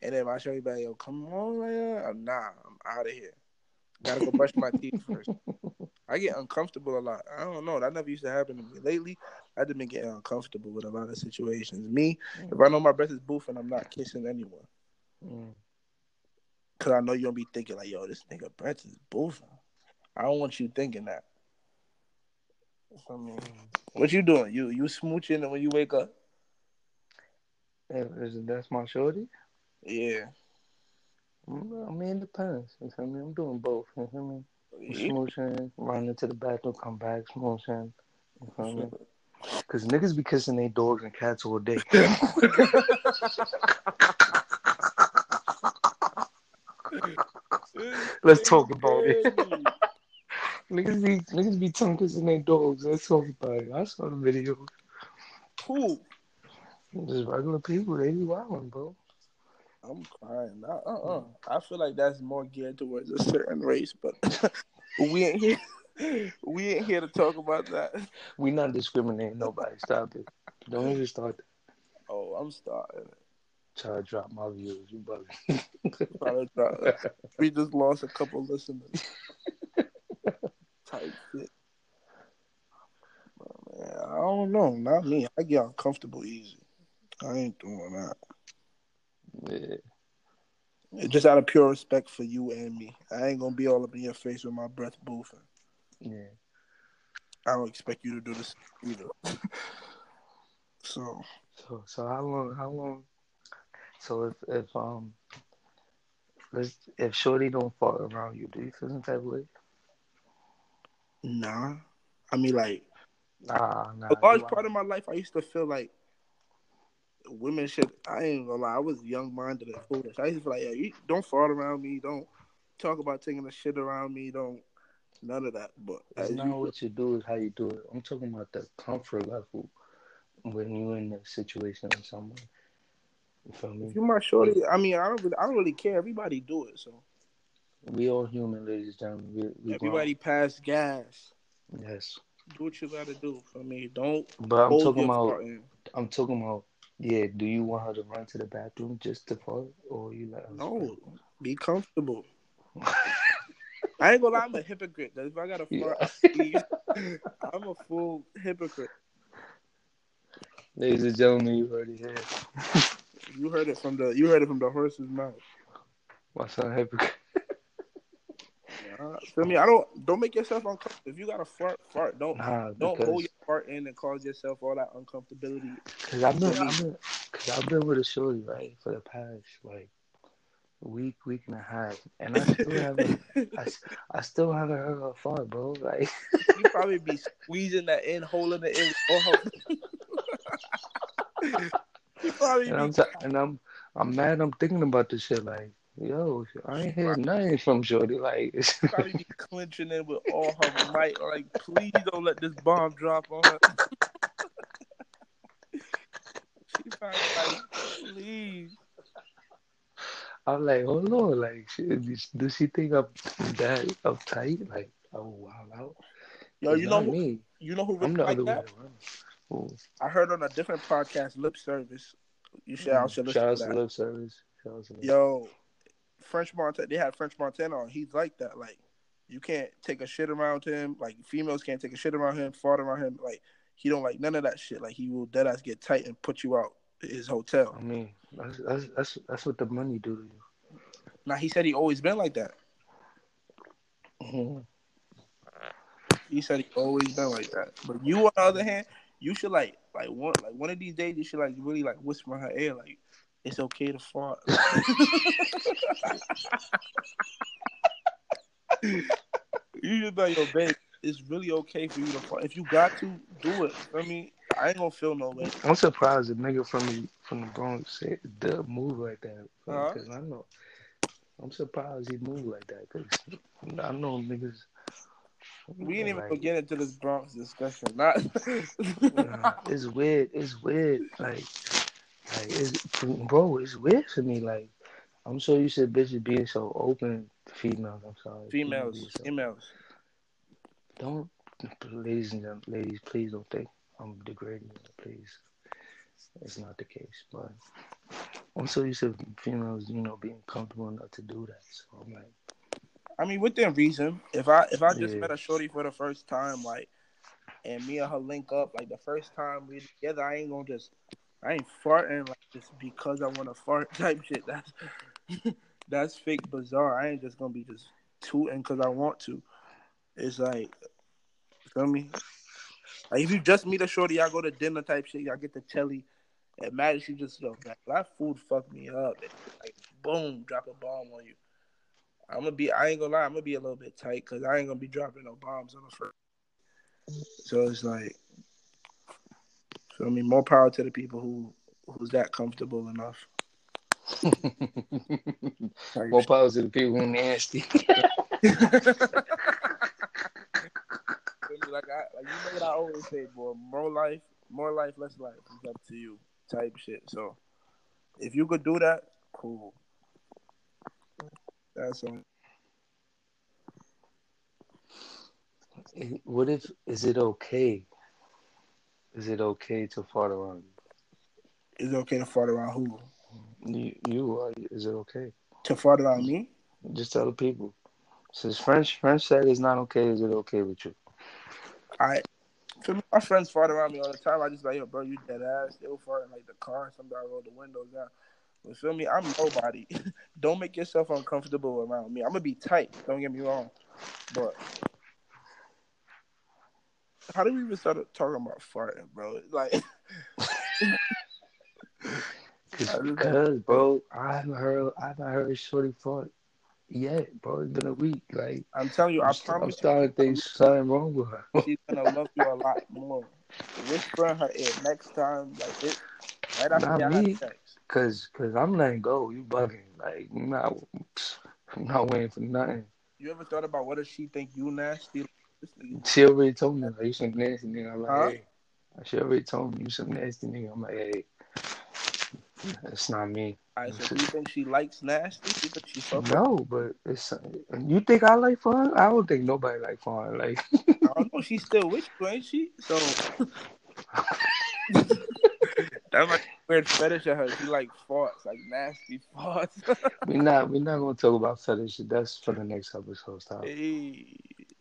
And then I show you back, yo, come on, man. I'm nah, I'm out of here. Gotta go brush my teeth first. I get uncomfortable a lot. I don't know. That never used to happen to me. Lately, I've been getting uncomfortable with a lot of situations. Me, if I know my breath is boofing, I'm not kissing anyone. Mm. Cause I know you're gonna be thinking like, yo, this nigga breath is boofing. I don't want you thinking that. I mean, what you doing? You you smooching when you wake up? Is it- that's my shorty. Yeah. Mm, I mean, it depends. You feel me? I'm doing both. You feel me? Yeah. Smooching, run into the bathroom, come back, smooching. You feel me? Cause niggas be kissing their dogs and cats all day. Let's talk about it. niggas be niggas be tongue kissing their dogs. Let's talk about it. I saw the video. Cool. Just regular people, they be wilding, bro. I'm crying. Uh uh I feel like that's more geared towards a certain race, but we ain't here. We ain't here to talk about that. We not discriminating nobody. Stop it. Don't even start Oh, I'm starting. try to drop my views. You try- We just lost a couple listeners. Type shit. Man, I don't know. Not me. I get uncomfortable easy. I ain't doing that. yeah. Just out of pure respect for you and me. I ain't gonna be all up in your face with my breath boofing. Yeah. I don't expect you to do this either. so So so how long how long so if if um let's if Shorty don't fall around you, do you feel some type of way? nah. I mean like Nah, nah. a large part of my life I used to feel like women should I ain't gonna lie, I was young minded and foolish. I used to feel like, yeah, you don't fall around me, don't talk about taking the shit around me, don't none of that. But uh, It's as not you, what you do, it's how you do it. I'm talking about the comfort level when you're in a situation with someone. You feel me? if you my shorty, I mean I don't really I don't really care. Everybody do it, so We all human, ladies and gentlemen. We, we everybody pass gas. Yes, Do what you gotta do for me. Don't but I'm talking about. I'm talking about. Yeah, do you want her to run to the bathroom just to fart, or you let her? No, be comfortable. I ain't gonna lie, I'm a hypocrite. If I got a Yeah. fart, I'm a full hypocrite. Ladies and gentlemen, you heard it here. You heard it from the you heard it from the horse's mouth. My son hypocrite. Uh, feel me? I don't don't make yourself uncomfortable. If you got a fart, fart. Don't Nah, don't because hold your fart in and cause yourself all that uncomfortability. cause I've been. I've been, cause I've been with a shorty right for the past like week, week and a half, and I still haven't, I, I still haven't heard her fart, bro. Like, You probably be squeezing that in, holding it in. Oh, you probably and be I'm, t- and I'm, I'm mad. I'm thinking about this shit. Like, yo, I ain't hear nothing from shorty. Like, probably be clenching in with all her might. Like, please don't let this bomb drop on her. she probably like, please. I'm like, oh, hold on, like, does she think I'm that uptight? Like, oh wow, out. Yo, you know, who, me. you know who I'm really the like other that? Ooh. I heard on a different podcast, Lip Service. You should, I should Shout out mm. to to that. lip service. Shout out to lip. Yo, French Montana, they had French Montana on. He's like that. Like, you can't take a shit around him. Like, females can't take a shit around him, fart around him. Like, he don't like none of that shit. Like, he will dead ass get tight and put you out his hotel. I mean, that's that's that's, that's what the money do to you. Now he said he always been like that. Mm-hmm. He said he always been like that. But you, on the other hand, you should like like one like one of these days you should like really like whisper in her ear like it's okay to fart. you should be like, yo, babe, it's really okay for you to fart. If you got to, do it. I mean, I ain't gonna feel no way. I'm surprised a nigga from the from the Bronx said the move like that. Uh-huh. Because I know, I'm surprised he moved like that. Because I know niggas. We ain't even like, get into this Bronx discussion. Not Nah, it's weird. It's weird. Like, like it's bro. It's weird for me. Like, I'm so used to bitches being so open. To females, I'm sorry. females, so- females. Don't, ladies and gentlemen, ladies, please don't think I'm degrading. Please, it's not the case. But I'm so used to females, you know, being comfortable enough to do that. So I'm like, I mean, within reason. If I if I just Yeah. met a shorty for the first time, like, and me and her link up, like the first time we together, I ain't gonna just, I ain't farting like just because I want to fart type shit. That's that's fake bizarre. I ain't just gonna be just tooting because I want to. It's like, feel me? Like if you just meet a shorty, y'all go to dinner type shit, y'all get the telly. Imagine she just yo, that, that food fucked me up. And, like boom, drop a bomb on you. I'm gonna be. I ain't gonna lie. I'm gonna be a little bit tight because I ain't gonna be dropping no bombs on the first. So it's like, feel me? More power to the people who who's that comfortable enough. More power to the people who nasty. Me? Like I, like you know what I always say, boy. More life, more life, less life. It's up to you. Type shit. So if you could do that, cool. That's all. Eh, what if is it okay? Is it okay to fart around Is it okay to fart around who? you? You, you are. Is it okay? To fart around me? Just tell the people. Since French French said it's not okay, is it okay with you? I my friends fart around me all the time. I just like, yo, bro, you dead ass. They will fart in like the car. Somebody roll the windows down. But feel me, I'm nobody. don't make yourself uncomfortable around me. I'm gonna be tight. Don't get me wrong. But how did we even start talking about farting, bro? Like, Because, bro, I haven't heard I haven't heard Shorty fart yet, bro. It's been a week. Like I'm telling you, I I'm, st- I'm starting to think something wrong with her. she's gonna love you a lot more. Whisper in her ear next time, like it. Right after Not me. Cause, cause I'm letting go. You bugging. Like, I'm not, I'm not waiting for nothing. You ever thought about what does she think you nasty? She already told me like, you some nasty nigga. I'm like, Huh? hey. She already told me you some nasty nigga. I'm like, hey, it's not me. All right, so do you think she likes nasty? You think she fuck No, but it's. You think I like fun? I don't think nobody like fun. Like, I don't know. She's still with you, ain't she? So that's like a weird fetish of her. She like farts, like nasty farts. we not, we not gonna talk about fetish. That's for the next episode. Stop. hey,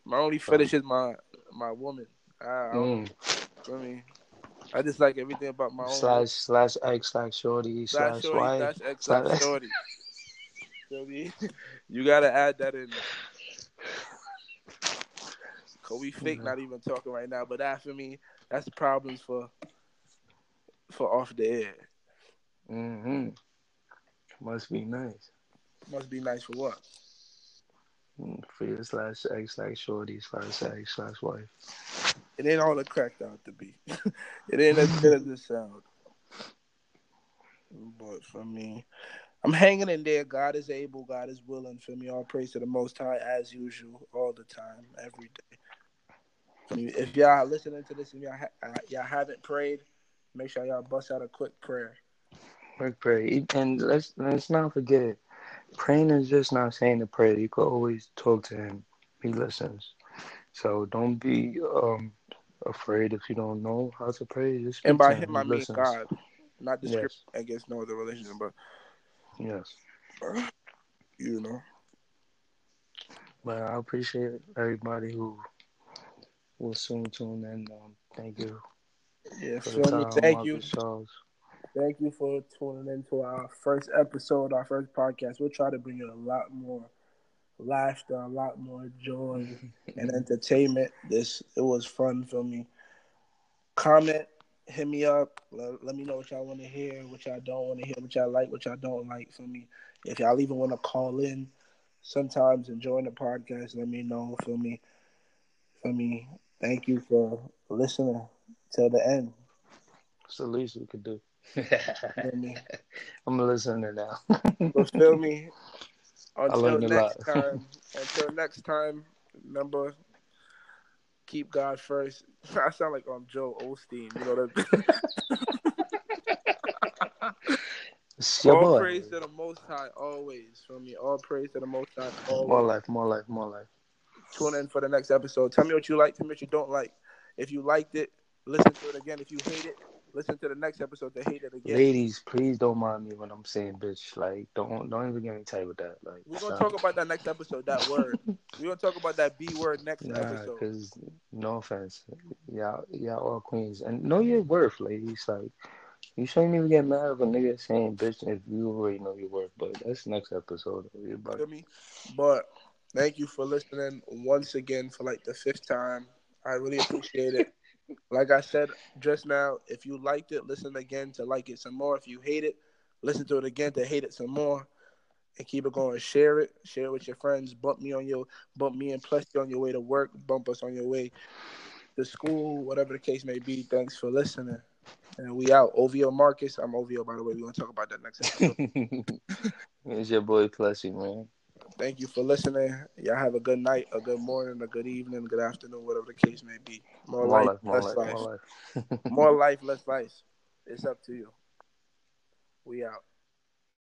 my only fetish is my my woman. I, I, Mm. I mean, I just like everything about my own. Slash slash X slash shorty slash slash shorty, Y. slash X, slash- slash shorty. You gotta add that in. Cause we fake Yeah. not even talking right now, but that for me, that's the problems for for off the air. Mm-hmm. Must be nice. Must be nice for what? Mm, For your slash X slash shorty slash X slash wife. It ain't all it cracked out to be. it ain't as good as it sounds. But for me, I'm hanging in there. God is able. God is willing. For me, all praise to the Most High as usual, all the time, every day. If y'all listening to this and y'all ha- uh, y'all haven't prayed, make sure y'all bust out a quick prayer. Quick pray. And let's let's not forget, praying is just not saying a prayer. You can always talk to him. He listens. So don't be um afraid if you don't know how to pray. Just And by Him, I mean listens. God, not discriminate Yes. against no other religion, but Yes. you know. But I appreciate everybody who will soon tune in. Um, thank you Yeah, for me. Thank you. Charles. Thank you for tuning into our first episode, our first podcast. We'll try to bring you a lot more laughter, a lot more joy and entertainment. This it was fun for me. Comment, hit me up. Let, let me know what y'all want to hear, what y'all don't want to hear, what y'all like, what y'all don't like for me. If y'all even want to call in sometimes and join the podcast, let me know for me. For me, thank you for listening till the end. It's the least we could do. I'm a listener now. So feel me. Until next time. Until next time. Remember, keep God first. I sound like um, I'm Joel Osteen. You know that. All boy. praise to the Most High always. From me, all praise to the Most High More life, more life, more life. Tune in for the next episode. Tell me what you like. Tell me what you don't like. If you liked it, listen to it again. If you hate it, listen to the next episode to hate it again. Ladies, please don't mind me when I'm saying bitch. Like, don't don't even get me tight with that. Like, We're gonna stop. talk about that next episode. That word. We're gonna talk about that B word next Nah, episode. cause no offense, y'all y'all all queens and know your worth, ladies. Like, you shouldn't even get mad if a nigga saying bitch if you already know your worth. But that's next episode. Everybody. But thank you for listening once again for like the fifth time. I really appreciate it. Like I said just now, if you liked it, listen again to like it some more. If you hate it, listen to it again to hate it some more. And keep it going. Share it. Share it with your friends. Bump me on your bump me and Plessy on your way to work. Bump us on your way to school, whatever the case may be. Thanks for listening. And we out. OVO Marcus. I'm OVO by the way. We're gonna talk about that next episode. it's your boy Plessy, man. Thank you for listening. Y'all have a good night, a good morning, a good evening, good afternoon, whatever the case may be. More, More life, life, less life, life. more life. More life, less vice. It's up to you. We out.